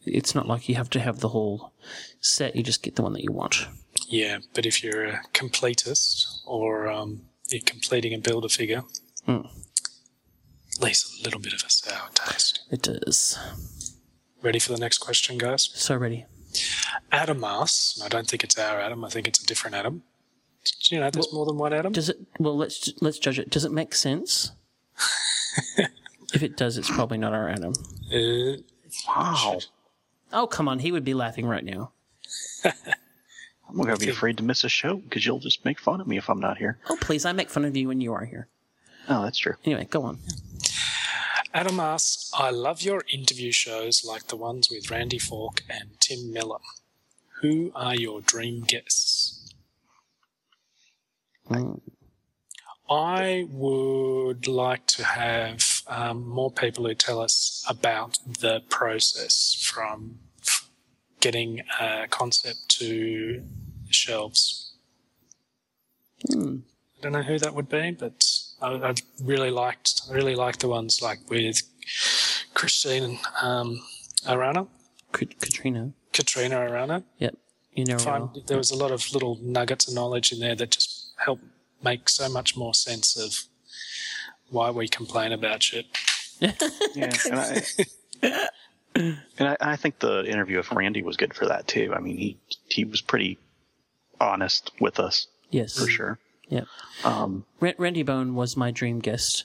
it's not like you have to have the whole set. You just get the one that you want. Yeah, but if you're a completist or um, you're completing a builder figure, Mm. leaves a little bit of a sour taste. It does. Ready for the next question, guys? So ready. Adam asks, I don't think it's our Adam, I think it's a different Adam. Do you know there's more than one Adam? Does it? Well, let's let's judge it. Does it make sense? (laughs) if it does, it's probably not our Adam. Uh, wow. Oh come on, he would be laughing right now. (laughs) I'm going to be afraid to miss a show because you'll just make fun of me if I'm not here. Oh please, I make fun of you when you are here. Oh, that's true. Anyway, go on. Adam asks, I love your interview shows like the ones with Randy Falk and Tim Miller. Who are your dream guests? Mm. I would like to have um, more people who tell us about the process from getting a concept to shelves. Hmm. I don't know who that would be, but I, I really liked I really liked the ones like with Christine and um, Arana, Katrina. Katrina Arana. Yep. You know. Find, there was a lot of little nuggets of knowledge in there that just helped make so much more sense of why we complain about shit. Yeah, and I, (laughs) and I, I think the interview with Randy was good for that too. I mean, he he was pretty honest with us. Yes, for sure. Yep. Um, Ra- Randy Bone was my dream guest.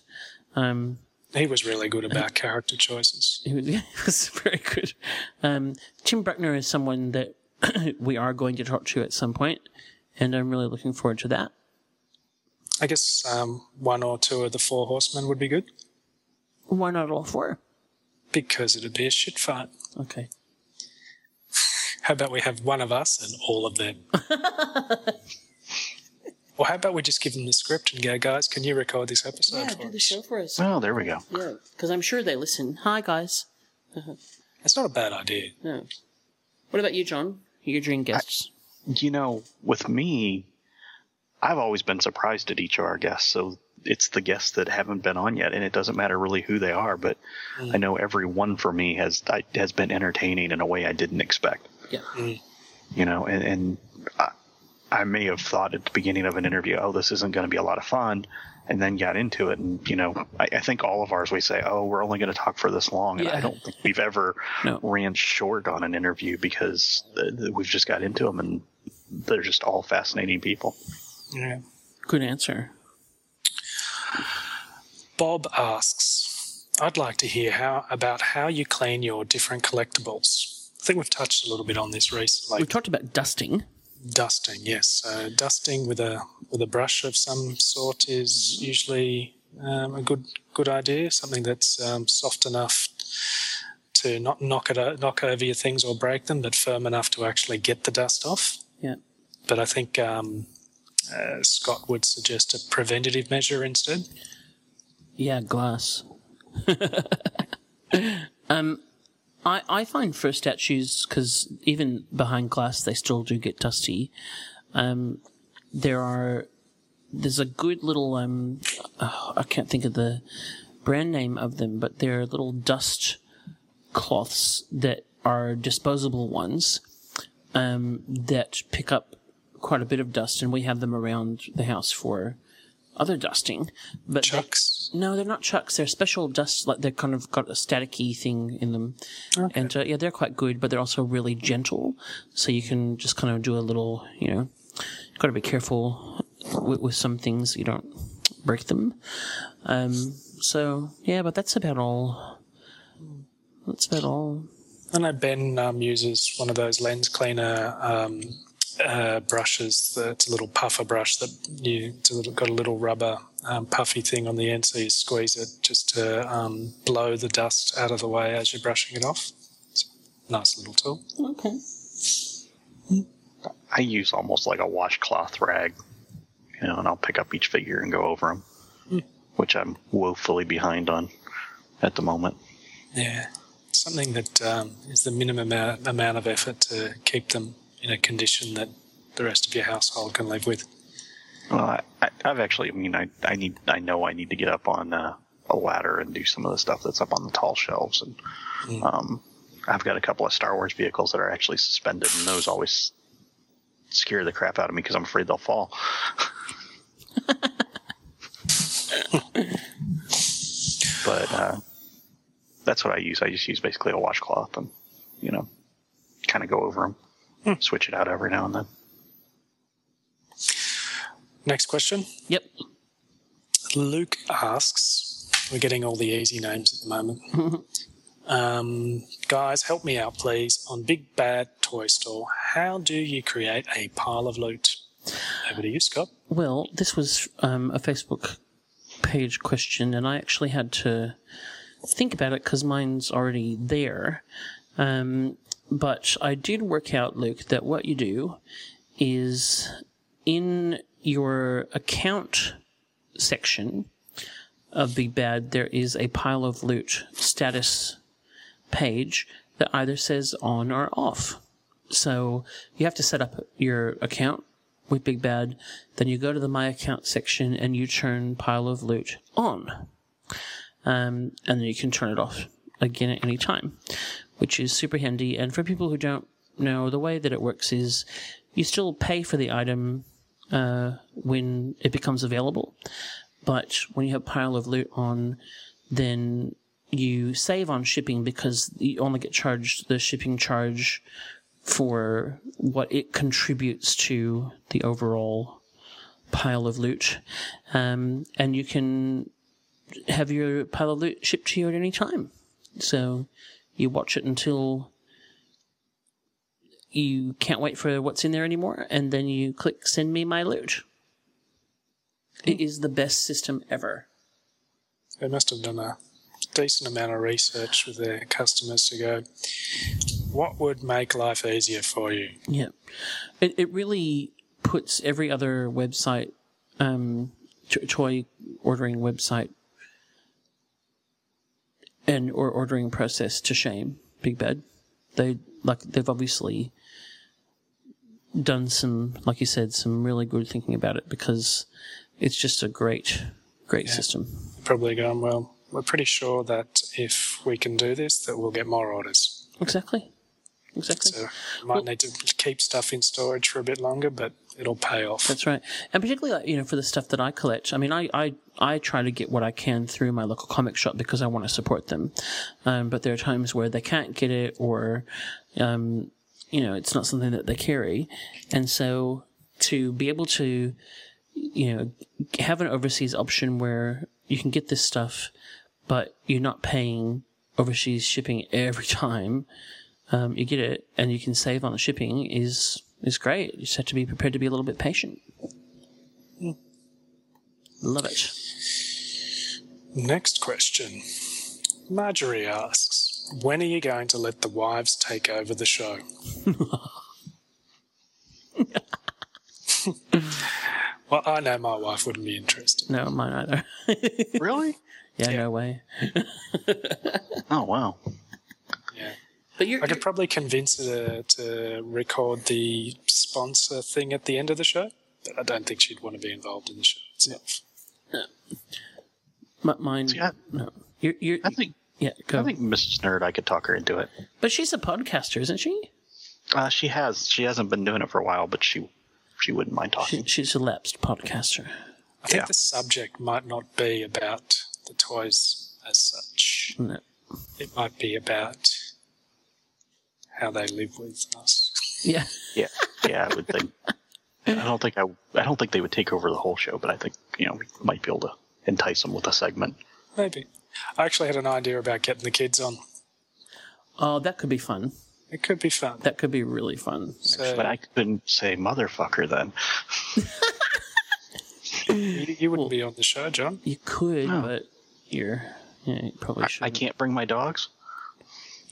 Um, He was really good about character choices. (laughs) He was, he was very good. Um, Tim Bruckner is someone that (clears throat) we are going to talk to at some point, and I'm really looking forward to that. I guess um, one or two of the four horsemen would be good Why not all four? because it'd be a shit fight. Okay. How about we have one of us and all of them? (laughs) or how about we just give them the script and go, guys, can you record this episode Yeah, for do us? the show for us. Oh, there we go. Yeah, because I'm sure they listen. Hi, guys. (laughs) It's not a bad idea. No. What about you, John? Your dream guests? you know, with me, I've always been surprised at each of our guests. So it's the guests that haven't been on yet, and it doesn't matter really who they are. But mm. I know every one for me has I, has been entertaining in a way I didn't expect. Yeah. Mm. You know, and, and I, I may have thought at the beginning of an interview, oh, this isn't going to be a lot of fun, and then got into it. And, you know, I, I think all of ours, we say, oh, we're only going to talk for this long. And Yeah. I don't think we've ever No. ran short on an interview because we've just got into them and they're just all fascinating people. Yeah. Good answer. Bob asks, I'd like to hear how about how you clean your different collectibles. I think we've touched a little bit on this recently. We've talked about dusting. Dusting, yes. So dusting with a with a brush of some sort is usually um, a good good idea. Something that's um, soft enough to not knock it o- knock over your things or break them, but firm enough to actually get the dust off. Yeah. But I think um, uh, Scott would suggest a preventative measure instead. Yeah, glass. (laughs) um, I I find for statues because even behind glass they still do get dusty. Um, there are there's a good little um oh, I can't think of the brand name of them, but they're little dust cloths that are disposable ones um, that pick up quite a bit of dust, and we have them around the house for other dusting. But Chux? no, they're not Chux. They're special dust. Like they're kind of got a staticky thing in them, and uh, yeah, they're quite good. But they're also really gentle, so you can just kind of do a little. You know, got to be careful with, with some things. You don't break them. Um, so yeah, but that's about all. That's about all. I know Ben um, uses one of those lens cleaner um, uh, brushes. that- It's a little puffer brush that you it's a little, got a little rubber um, puffy thing on the end, so you squeeze it just to um, blow the dust out of the way as you're brushing it off. It's a nice little tool. Okay. I use almost like a washcloth rag, you know, and I'll pick up each figure and go over them, Hmm. which I'm woefully behind on at the moment. Yeah, something that um, is the minimum amount, amount of effort to keep them in a condition that the rest of your household can live with. Well, I, I've actually, I mean, I, I need, I know I need to get up on uh, a ladder and do some of the stuff that's up on the tall shelves, and um, I've got a couple of Star Wars vehicles that are actually suspended, and those always scare the crap out of me because I'm afraid they'll fall. (laughs) but uh, that's what I use. I just use basically a washcloth and, you know, kind of go over them, switch it out every now and then. Next question. Yep. Luke asks, we're getting all the easy names at the moment. (laughs) um, guys, help me out, please. On Big Bad Toy Store, how do you create a pile of loot? Over to you, Scott. Well, this was um, a Facebook page question, and I actually had to think about it because mine's already there. Um, but I did work out, Luke, that what you do is in your account section of Big Bad, there is a pile of loot status page that either says on or off. So you have to set up your account with Big Bad, then you go to the My Account section and you turn Pile of Loot on. Um, and then you can turn it off again at any time, which is super handy. And for people who don't know, the way that it works is you still pay for the item uh, when it becomes available, but when you have Pile of Loot on, then you save on shipping because you only get charged the shipping charge for what it contributes to the overall pile of loot. Um, and you can have your pile of loot shipped to you at any time. So you watch it until you can't wait for what's in there anymore, and then you click send me my loot. It is the best system ever. They must have done a decent amount of research with their customers to go, what would make life easier for you? Yeah, it it really puts every other website, um, toy ordering website, and or ordering process to shame. Big Bad, they like they've obviously done some, like you said, some really good thinking about it because it's just a great, great system. Probably going, well, we're pretty sure that if we can do this, that we'll get more orders. Exactly. exactly. So might need to keep stuff in storage for a bit longer, but it'll pay off. That's right. And particularly, like, you know, for the stuff that I collect, I mean, I, I, I try to get what I can through my local comic shop because I want to support them. Um, but there are times where they can't get it or, um, you know, it's not something that they carry. And so to be able to, you know, have an overseas option where you can get this stuff, but you're not paying overseas shipping every (laughs) time um, you get it and you can save on the shipping is is great. You just have to be prepared to be a little bit patient. Love it. Next question. Marjorie asks, when are you going to let the wives take over the show? (laughs) well, I know my wife wouldn't be interested. No, mine either. really? (laughs) Yeah, no way. (laughs) Oh wow. But you're, I could probably convince her to, to record the sponsor thing at the end of the show, but I don't think she'd want to be involved in the show itself. M- mine. no. You're, you're, I think. Yeah, go. I think Mrs. Nerd, I could talk her into it. But she's a podcaster, isn't she? Uh, she has. She hasn't been doing it for a while, but she she wouldn't mind talking. She, she's a lapsed podcaster. I think the subject might not be about the toys as such. No. It might be about how they live with us. Yeah. Yeah, yeah, I would think. I don't think I. I don't think they would take over the whole show, but I think you know we might be able to entice them with a segment. Maybe. I actually had an idea about getting the kids on. Oh, that could be fun. It could be fun. That could be really fun. So- but I couldn't say motherfucker then. You, you wouldn't be on the show, John. You could, but you're. Yeah, you probably I, should. I can't bring my dogs.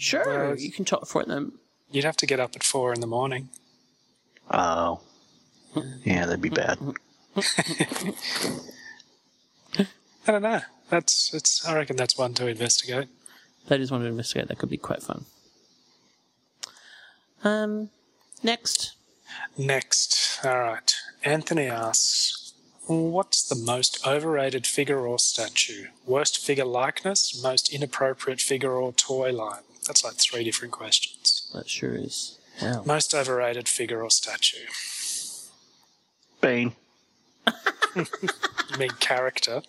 Sure, Well, you can talk for them. You'd have to get up at four in the morning. Oh, yeah, that'd be bad. (laughs) I don't know. That's it's. I reckon that's one to investigate. That is one to investigate. That could be quite fun. Um, next. Next, all right. Anthony asks, "What's the most overrated figure or statue? Worst figure likeness? Most inappropriate figure or toy line?" That's like three different questions. That sure is. Wow. Most overrated figure or statue? Bane. You mean character?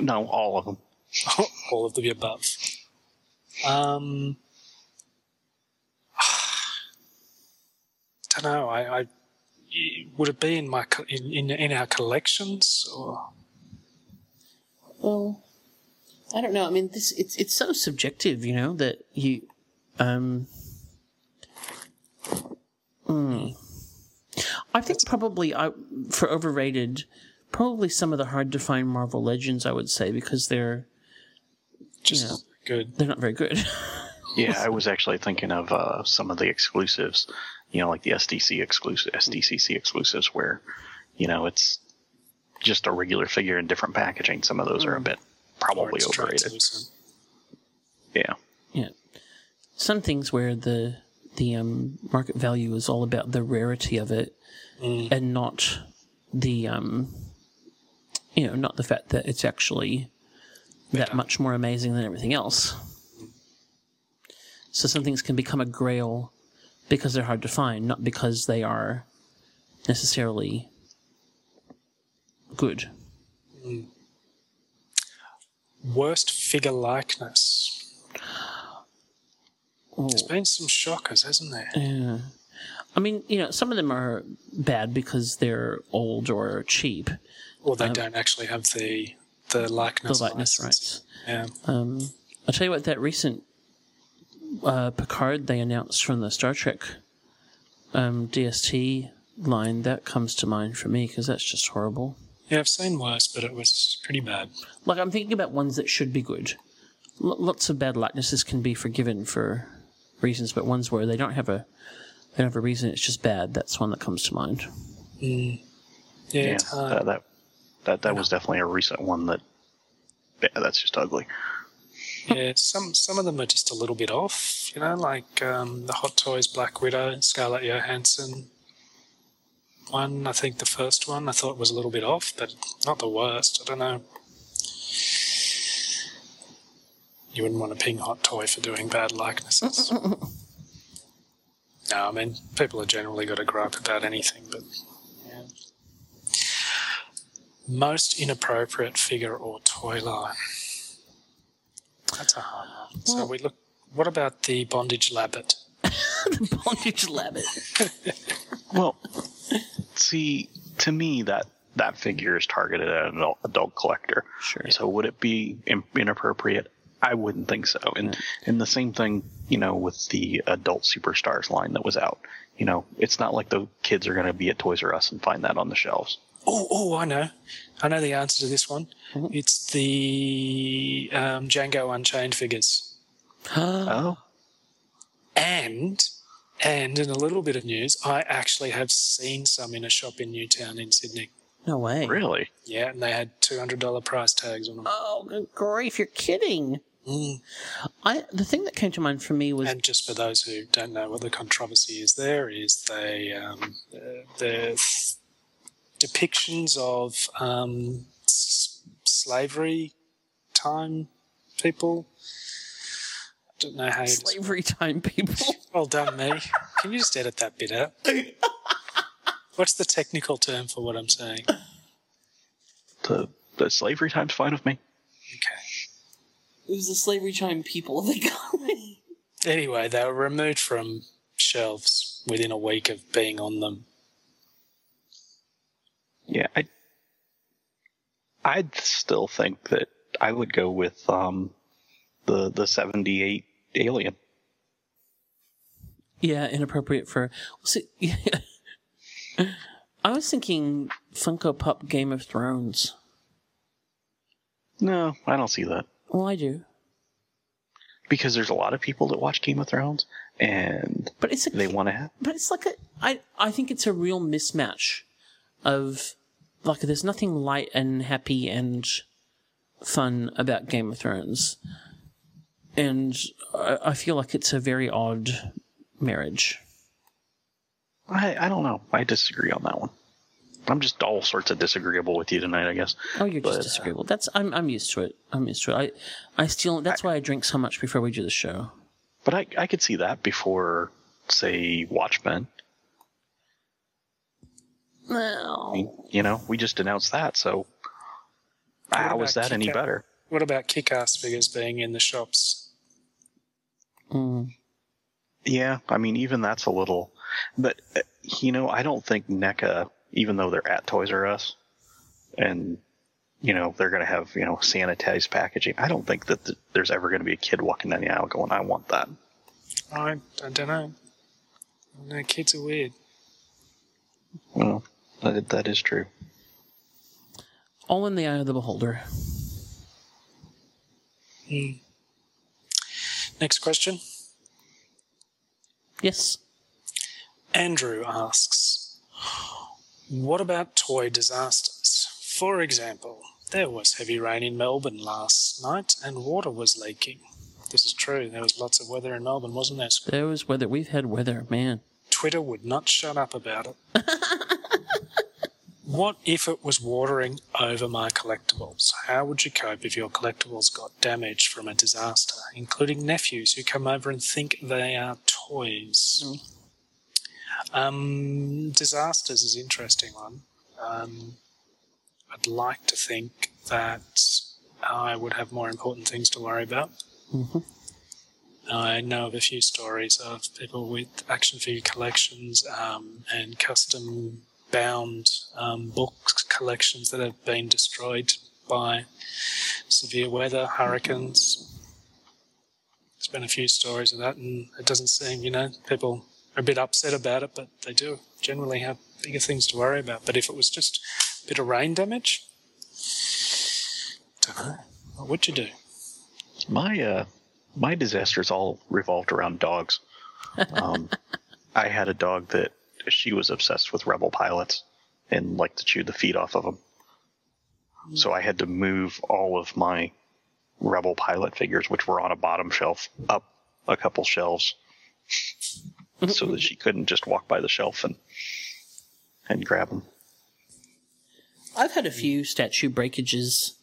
No, all of them. (laughs) All of the above. Um, (sighs) don't know. I, I would it be in my in, in in our collections or Well, I don't know. I mean, this it's it's so subjective, you know, that you, um, mm. I think probably I for overrated, probably some of the hard to find Marvel Legends. I would say because they're just you know, good. They're not very good. (laughs) Yeah, I was actually thinking of uh, some of the exclusives, you know, like the SDC exclusive, SDCC exclusives, where, you know, it's just a regular figure in different packaging. Some of those are a bit probably overrated. Yeah. Yeah. Some things where the the um, market value is all about the rarity of it and not the um you know, not the fact that it's actually that much more amazing than everything else. So some things can become a grail because they're hard to find, not because they are necessarily good. Worst figure likeness. There's been some shockers, hasn't there? Yeah. I mean, you know, some of them are bad because they're old or cheap. Or they Um, don't actually have the the likeness. the likeness license. rights. Yeah. Um, I'll tell you what, that recent uh, Picard they announced from the Star Trek um, DST line, that comes to mind for me because that's just horrible. Yeah, I've seen worse, but it was pretty bad. Like, I'm thinking about ones that should be good. L- lots of bad likenesses can be forgiven for reasons, but ones where they don't have a they don't have a reason, it's just bad. That's one that comes to mind. Mm. Yeah, Yeah, it's hard. that that that, that was definitely a recent one that. Yeah, that's just ugly. yeah, some some of them are just a little bit off. You know, like um, the Hot Toys Black Widow, Scarlett Johansson. One, I think the first one, I thought was a little bit off, but not the worst. I don't know. You wouldn't want to ping Hot Toy for doing bad likenesses. (laughs) No, I mean people have generally got a gripe about anything, but yeah. most inappropriate figure or toy line. That's a hard one. so we look. What about the bondage labbit? (laughs) the bondage labbit. (laughs) Well, see, to me that that figure is targeted at an adult, adult collector. Sure. So would it be in- inappropriate? I wouldn't think so. And and the same thing, you know, with the adult superstars line that was out. You know, it's not like the kids are going to be at Toys R Us and find that on the shelves. Oh, oh, I know. I know the answer to this one. It's the um, Django Unchained figures. oh. And and in a little bit of news, I actually have seen some in a shop in Newtown in Sydney. No way. Really? Yeah, and they had two hundred dollar price tags on them. Oh, good grief! You're kidding. I the thing that came to mind for me was And just for those who don't know what the controversy is, there is they um, the depictions of um, s- slavery time people. I don't know how slavery time people. Well done, me. Can you just edit that bit out? What's the technical term for what I'm saying? The the slavery time's fine with me. Okay. It was the slavery time people they got me. Anyway, they were removed from shelves within a week of being on them. Yeah, I I'd still think that I would go with um the the 78 alien. Yeah, inappropriate for. See, (laughs) I was thinking Funko Pop Game of Thrones. No, I don't see that. Well, I do. Because there's a lot of people that watch Game of Thrones and but it's a, they want to have But it's like a. I I think it's a real mismatch of like there's nothing light and happy and fun about Game of Thrones, and I, I feel like it's a very odd marriage. I I don't know. I disagree on that one. I'm just all sorts of disagreeable with you tonight, I guess. Oh, you're just But, uh, disagreeable. That's I'm I'm used to it. I'm used to it. I I still that's why I drink so much before we do the show. But I I could see that before say Watchmen. No. You know, we just announced that, so how What is that any Kick-Ass- better? What about kick-ass figures being in the shops? Mm. Yeah, I mean, even that's a little. But, uh, you know, I don't think NECA, even though they're at Toys R Us and, you know, they're going to have, you know, sanitized packaging, I don't think that th- there's ever going to be a kid walking down the aisle going, I want that. I, I don't know. No, kids are weird. Well, that, that is true. All in the eye of the beholder. Hmm. Next question. Yes. Andrew asks, What about toy disasters? For example, there was heavy rain in Melbourne last night and water was leaking. This is true. There was lots of weather in Melbourne, wasn't there? There was weather. We've had weather, man. Twitter would not shut up about it. (laughs) what if it was watering over my collectibles? How would you cope if your collectibles got damaged from a disaster, including nephews who come over and think they are toys? Um, disasters is an interesting one. Um, I'd like to think that I would have more important things to worry about. Mm-hmm. I know of a few stories of people with action figure collections um, and custom bound um, book collections that have been destroyed by severe weather, hurricanes. There's been a few stories of that, and it doesn't seem, you know, people are a bit upset about it, but they do generally have bigger things to worry about. But if it was just a bit of rain damage, don't know. What would you do? My uh, my disasters all revolved around dogs. (laughs) Um, I had a dog that she was obsessed with rebel pilots and liked to chew the feet off of them. So I had to move all of my rebel pilot figures, which were on a bottom shelf, up a couple shelves, so that she couldn't just walk by the shelf and and grab them. I've had a few statue breakages.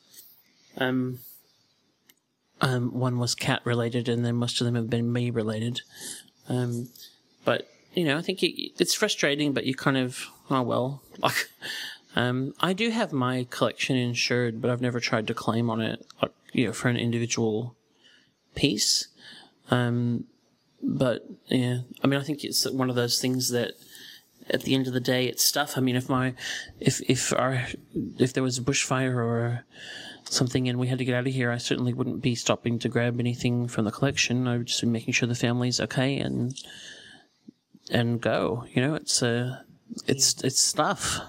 Um, um, one was cat related, and then most of them have been me related. Um, but you know, I think it, it's frustrating, but you kind of, oh well. (laughs) Like, um, I do have my collection insured, but I've never tried to claim on it, like, you know, for an individual piece. Um, but yeah, I mean, I think it's one of those things that at the end of the day, it's stuff. I mean, if my, if, if our, if there was a bushfire or something and we had to get out of here, I certainly wouldn't be stopping to grab anything from the collection. I would just be making sure the family's okay and, and go. You know, it's, uh, it's, it's stuff.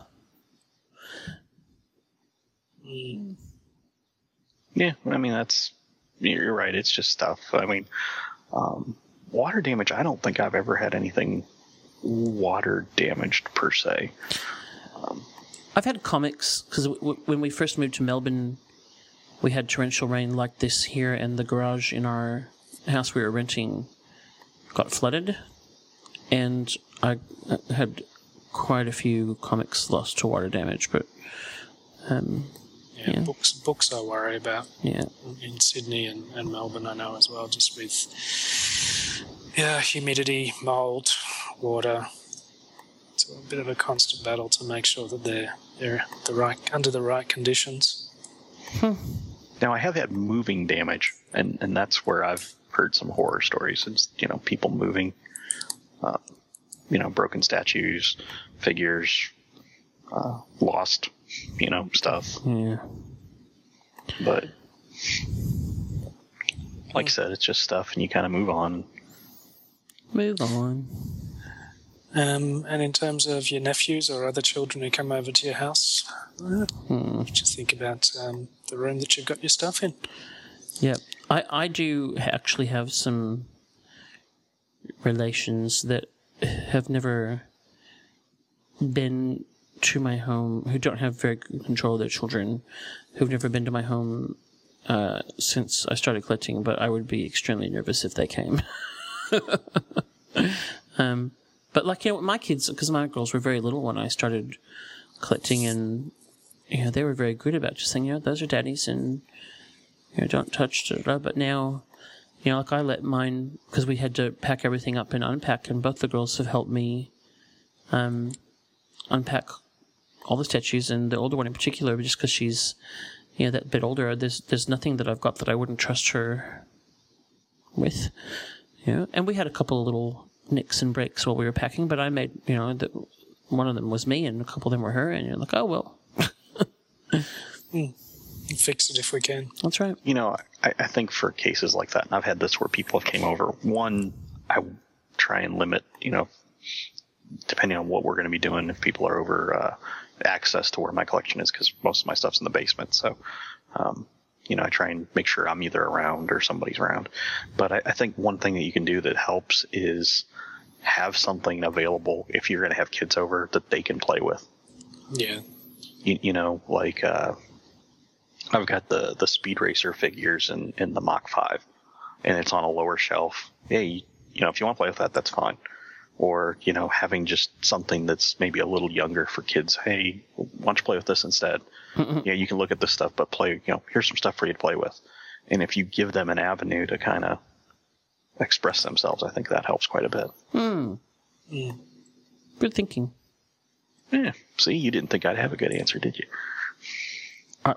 Yeah, I mean that's you're right. It's just stuff. I mean, um, water damage. I don't think I've ever had anything water damaged per se. I've had comics because w- w- when we first moved to Melbourne, we had torrential rain like this here, and the garage in our house we were renting got flooded, and I had quite a few comics lost to water damage. But um, Yeah, Yeah. books books I worry about. yeah, in Sydney and, and Melbourne, I know as well, just with yeah, humidity, mold, water. It's a bit of a constant battle to make sure that they're they're the right under the right conditions. Now I have had moving damage, and and that's where I've heard some horror stories. It's you know people moving, uh, you know broken statues, figures, uh, lost, you know stuff. yeah. But like I said, it's just stuff, and you kind of move on. Move on. Um, and in terms of your nephews or other children who come over to your house, uh, Hmm. just think about um, the room that you've got your stuff in. Yeah, I I do actually have some relations that have never been to my home who don't have very good control of their children who've never been to my home uh, since I started collecting, but I would be extremely nervous if they came. (laughs) um, but like you know, my kids, because my girls were very little when I started collecting, and you know they were very good about just saying, you know, those are daddies, and you know, don't touch. But now, you know, like I let mine because we had to pack everything up and unpack, and both the girls have helped me um, unpack all the statues, and the older one in particular, just because she's you know that bit older. There's there's nothing that I've got that I wouldn't trust her with. You know, and we had a couple of little nicks and breaks while we were packing, but I made you know that one of them was me, and a couple of them were her, and you're like, oh well, Fix it if we can. that's right. You know, I, I think for cases like that, and I've had this where people have came over. One, I try and limit, you know, depending on what we're going to be doing, if people are over uh, access to where my collection is, because most of my stuff's in the basement. So, um, you know, I try and make sure I'm either around or somebody's around. But I, I think one thing that you can do that helps is have something available if you're going to have kids over that they can play with. Yeah. You, you know, like uh, I've got the the Speed Racer figures in in the Mach Five, and it's on a lower shelf. Yeah, you, you know, if you want to play with that, that's fine. Or you know, having just something that's maybe a little younger for kids. Hey, why don't you play with this instead? Yeah, you can look at this stuff, but play. You know, here's some stuff for you to play with. And if you give them an avenue to kind of express themselves, I think that helps quite a bit. Hmm. Good thinking. Yeah. See, you didn't think I'd have a good answer, did you? Uh,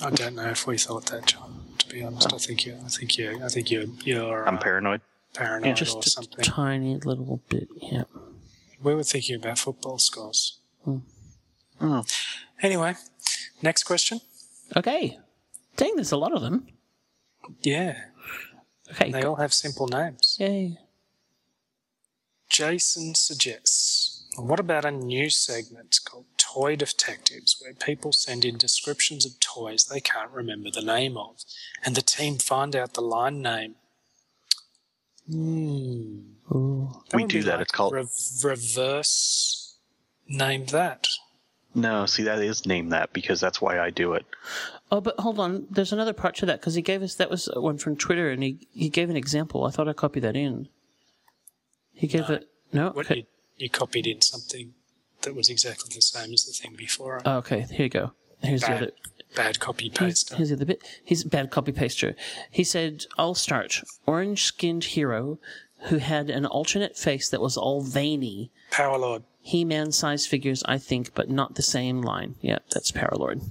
I don't know if we thought that, John. To be honest, I think you. I think you. I think you're You're. I'm uh, paranoid. Paranoid or just a something. tiny little bit. Yeah. We were thinking about football scores. Hmm. Oh. Anyway, next question. Okay. Dang, there's a lot of them. Yeah. Okay. They all have simple names. Yay. Jason suggests, what about a new segment called Toy Detectives, where people send in descriptions of toys they can't remember the name of, and the team find out the line name? Ooh. We do that. like It's called- rev- reverse. Name that. No, see, that is name that because that's why I do it. Oh, but hold on. There's another part to that because he gave us that was one from Twitter, and he he gave an example. I thought I copied that in. He gave it. No. What Okay. you, you copied in something that was exactly the same as the thing before. Oh, okay. Here you go. Here's the bad, other. Bad copy paste. here's the bit. He's a bad copy paster. He said, I'll start. Orange skinned hero who had an alternate face that was all veiny. Power Lord. He man sized figures, I think, but not the same line. Yeah, that's Power Lord.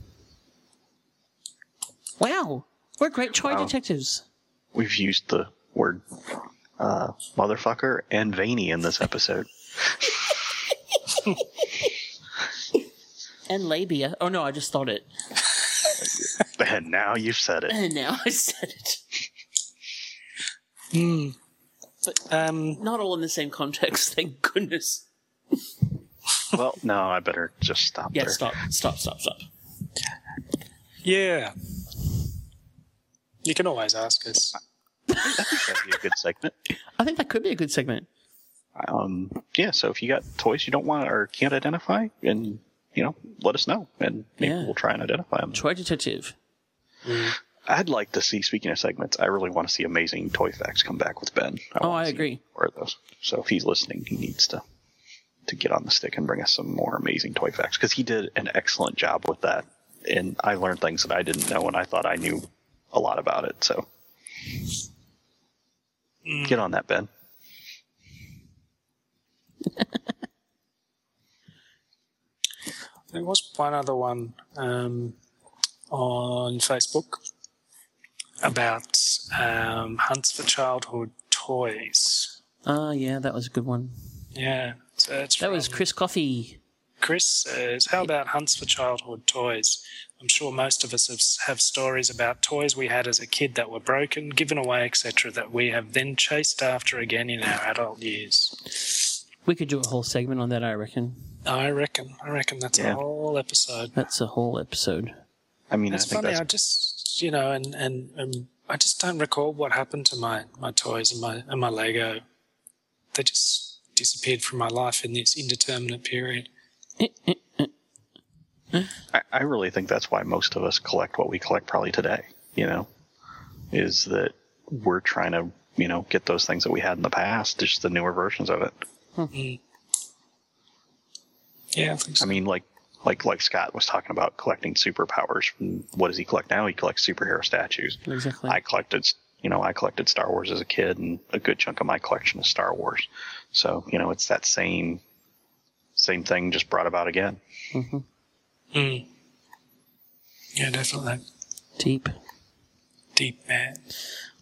Wow, we're great toy Wow. detectives. We've used the word uh, motherfucker and veiny in this episode. (laughs) And labia. Oh no, I just thought it. And now you've said it. And now (laughs) I said it. Hmm. Um, Not all in the same context, thank goodness. Well, no, I better just stop Yeah, there. stop, stop, stop, stop. Yeah. You can always ask us. That'd be a good segment. (laughs) I think that could be a good segment. Um, yeah, so if you got toys you don't want or can't identify, and you know, let us know, and maybe Yeah. we'll try and identify them. Toy detective. Mm. I'd like to see. Speaking of segments, I really want to see Amazing Toy Facts come back with Ben. Oh, I agree. More of those. So if he's listening, he needs to to get on the stick and bring us some more Amazing Toy Facts because he did an excellent job with that, and I learned things that I didn't know, and I thought I knew a lot about it. So mm. get on that, Ben. (laughs) There was one other one um, on Facebook about um, hunts for childhood toys. Ah, yeah, that was a good one. Yeah, so That was Chris Coffey. Chris says, "How about hunts for childhood toys? I'm sure most of us have, have stories about toys we had as a kid that were broken, given away, etc., that we have then chased after again in our adult years." We could do a whole segment on that, I reckon. I reckon. I reckon that's Yeah. a whole episode. That's a whole episode. I mean, It's I think funny. that's I just, you know, and and um, I just don't recall what happened to my my toys and my and my Lego. They just disappeared from my life in this indeterminate period. I, I really think that's why most of us collect what we collect probably today, you know, is that we're trying to, you know, get those things that we had in the past, just the newer versions of it. Mm. Yeah, I think so. I mean, like, like, like Scott was talking about collecting Super Powers. And What does he collect now? He collects superhero statues. Exactly. I collected, you know, I collected Star Wars as a kid, and a good chunk of my collection is Star Wars. So, you know, it's that same, same thing just brought about again. Mm-hmm. Mm. Yeah, definitely. Deep. Deep man.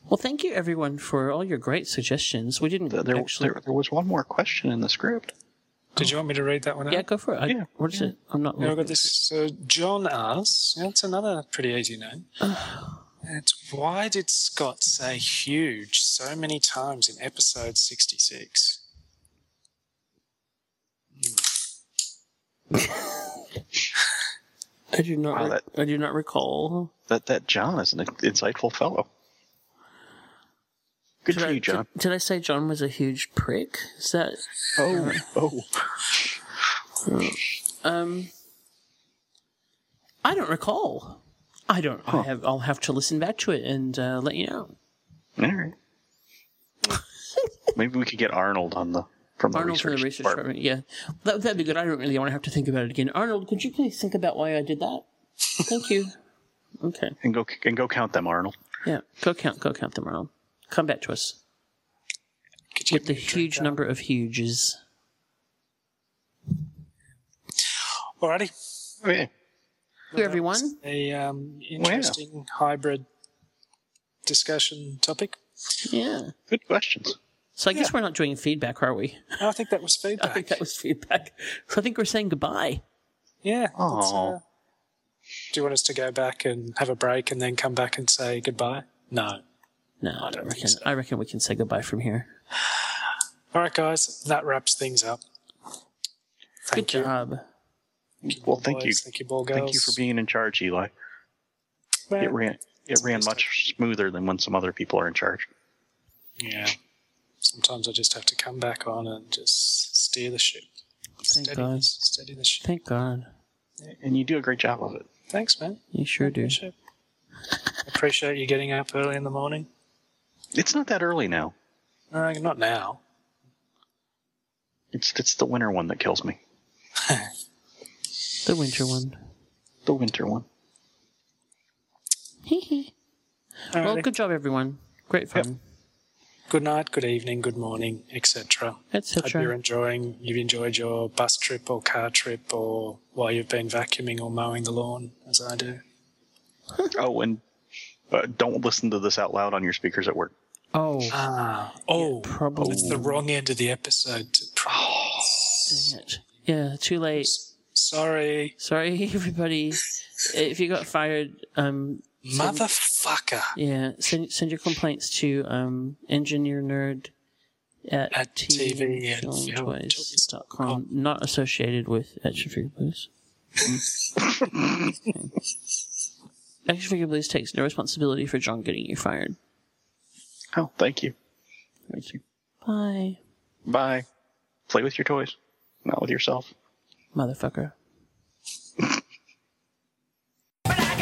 Well, thank you everyone for all your great suggestions. We didn't There, actually. there, there was one more question in the script. Did you want me to read that one out? yeah, go for it. I, Yeah. What is it? I'm not. Yeah, I've got this. So John asks, that's another pretty easy name. (sighs) it's why did Scott say huge so many times in episode 66? (laughs) I do not. Wow, re- that- I do not recall. That that John is an insightful fellow. Good Did for I, you, John. Did, did I say John was a huge prick? Is that? Oh, oh. Um, I don't recall. I don't. I have. I'll have to listen back to it and uh, let you know. All right. Maybe we could get Arnold on the from the Arnold research, from the research department. department. Yeah, that, that'd be good. I don't really want to have to think about it again. Arnold, could you please think about why I did that? Thank you. (laughs) Okay. and go and go count them, Arnold. Yeah. Go count. Go count them, Arnold. Come back to us Could you with the give me a drink, huge Al? number of huges. Alrighty. Oh, yeah. Thank everyone. A um, interesting hybrid discussion topic. Yeah. Good questions. So I guess we're not doing feedback, are we? I think that was feedback. (laughs) I feedback. think that was feedback. So I think we're saying goodbye. Yeah. let's, uh, do you want us to go back and have a break and then come back and say goodbye? No. No, I, don't think reckon. so. I reckon we can say goodbye from here. (sighs) All right, guys. That wraps things up. Thank Good you. job. Well, thank you. boys. Thank you, ball girls. Thank you for being in charge, Eli. Well, It ran it ran much smoother than when some other people are in charge. Yeah. Sometimes I just have to come back on and just steer the ship. Thank steady, God. Steady the ship. Thank God. And you do a great job of it. Thanks, man. You sure do. Appreciate, appreciate you getting up early in the morning. It's not that early now. Uh, not now. It's it's the winter one that kills me. (laughs) The winter one. The winter one. well, good job, everyone. Great fun. good night, good evening, good morning, etc. etc. Hope you're enjoying. You've enjoyed your bus trip or car trip, or while you've been vacuuming or mowing the lawn, as I do. (laughs) oh, and uh, don't listen to this out loud on your speakers at work. Oh. Ah. Oh. probably. It's the wrong end of the episode. Dang it. Yeah, too late. Sorry. Sorry, (laughs) everybody. If you got fired, um, send- Motherfucker. Yeah, send send your complaints to um, engineer nerd at, At TV and tvandfilmtoys.com. Not associated with Action Figure Blues. (laughs) Action Figure Blues takes no responsibility for John getting you fired. Oh, thank you. Thank you. Bye, Bye. Play with your toys, not with yourself. motherfucker.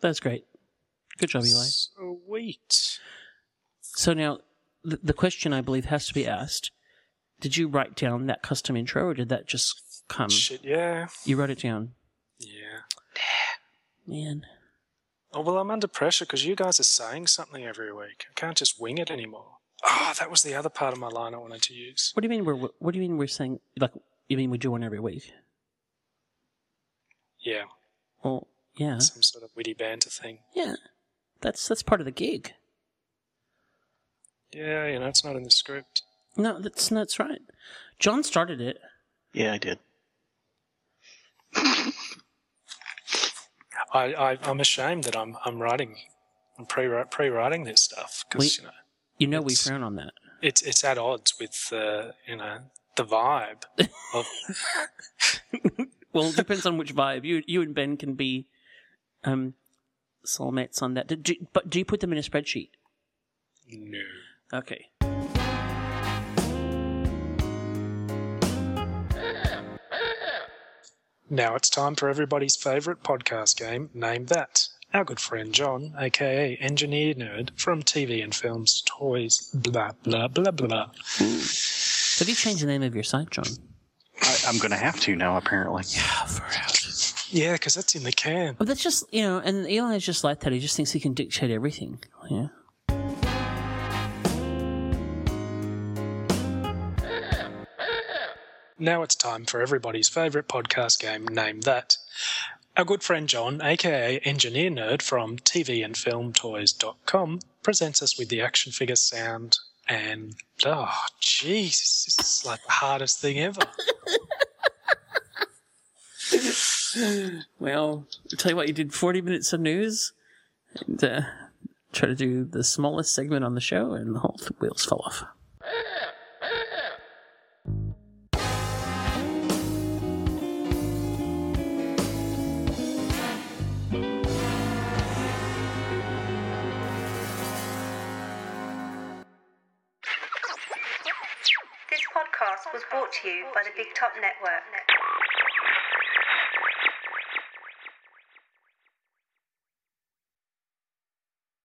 That's great. Good job, Eli. Sweet. So now, the, the question I believe has to be asked Did you write down that custom intro or did that just come? Shit, yeah. You wrote it down. Yeah. Man. Oh, well, I'm under pressure because you guys are saying something every week. I can't just wing it anymore. Oh, that was the other part of my line I wanted to use. What do you mean we're what do you mean we're saying like you mean we do one every week? Yeah. Well, yeah. Some sort of witty banter thing. Yeah. That's that's part of the gig. Yeah, you know, it's not in the script. No, that's that's right. John started it. Yeah, I did. (laughs) I, I I'm ashamed that I'm I'm writing, I'm pre pre writing this stuff because you know you know we frown on that. it's it's at odds with uh, you know the vibe of (laughs) Well, it depends on which vibe. You you and Ben can be um soulmates on that. Did you, but do you put them in a spreadsheet? no. Okay. Now it's time for everybody's favourite podcast game, Name That. Our good friend John, aka Engineer Nerd from TV and Films Toys, blah, blah, blah, blah. Have you changed the name of your site, John? I, I'm going to have to now, apparently. Yeah, for Yeah, because that's in the can. But that's just you know, and Eli is just like that. He just thinks he can dictate everything. Yeah. Now it's time for everybody's favourite podcast game, Name That. Our good friend John, aka Engineer Nerd from TVandFilmToys.com, presents us with the action figure sound and oh jeez, this is like the hardest thing ever. (laughs) (sighs) Well, tell you what, you did 40 minutes of news and uh, try to do the smallest segment on the show, and the whole wheels fell off. This podcast was brought to you by the Big Top Network.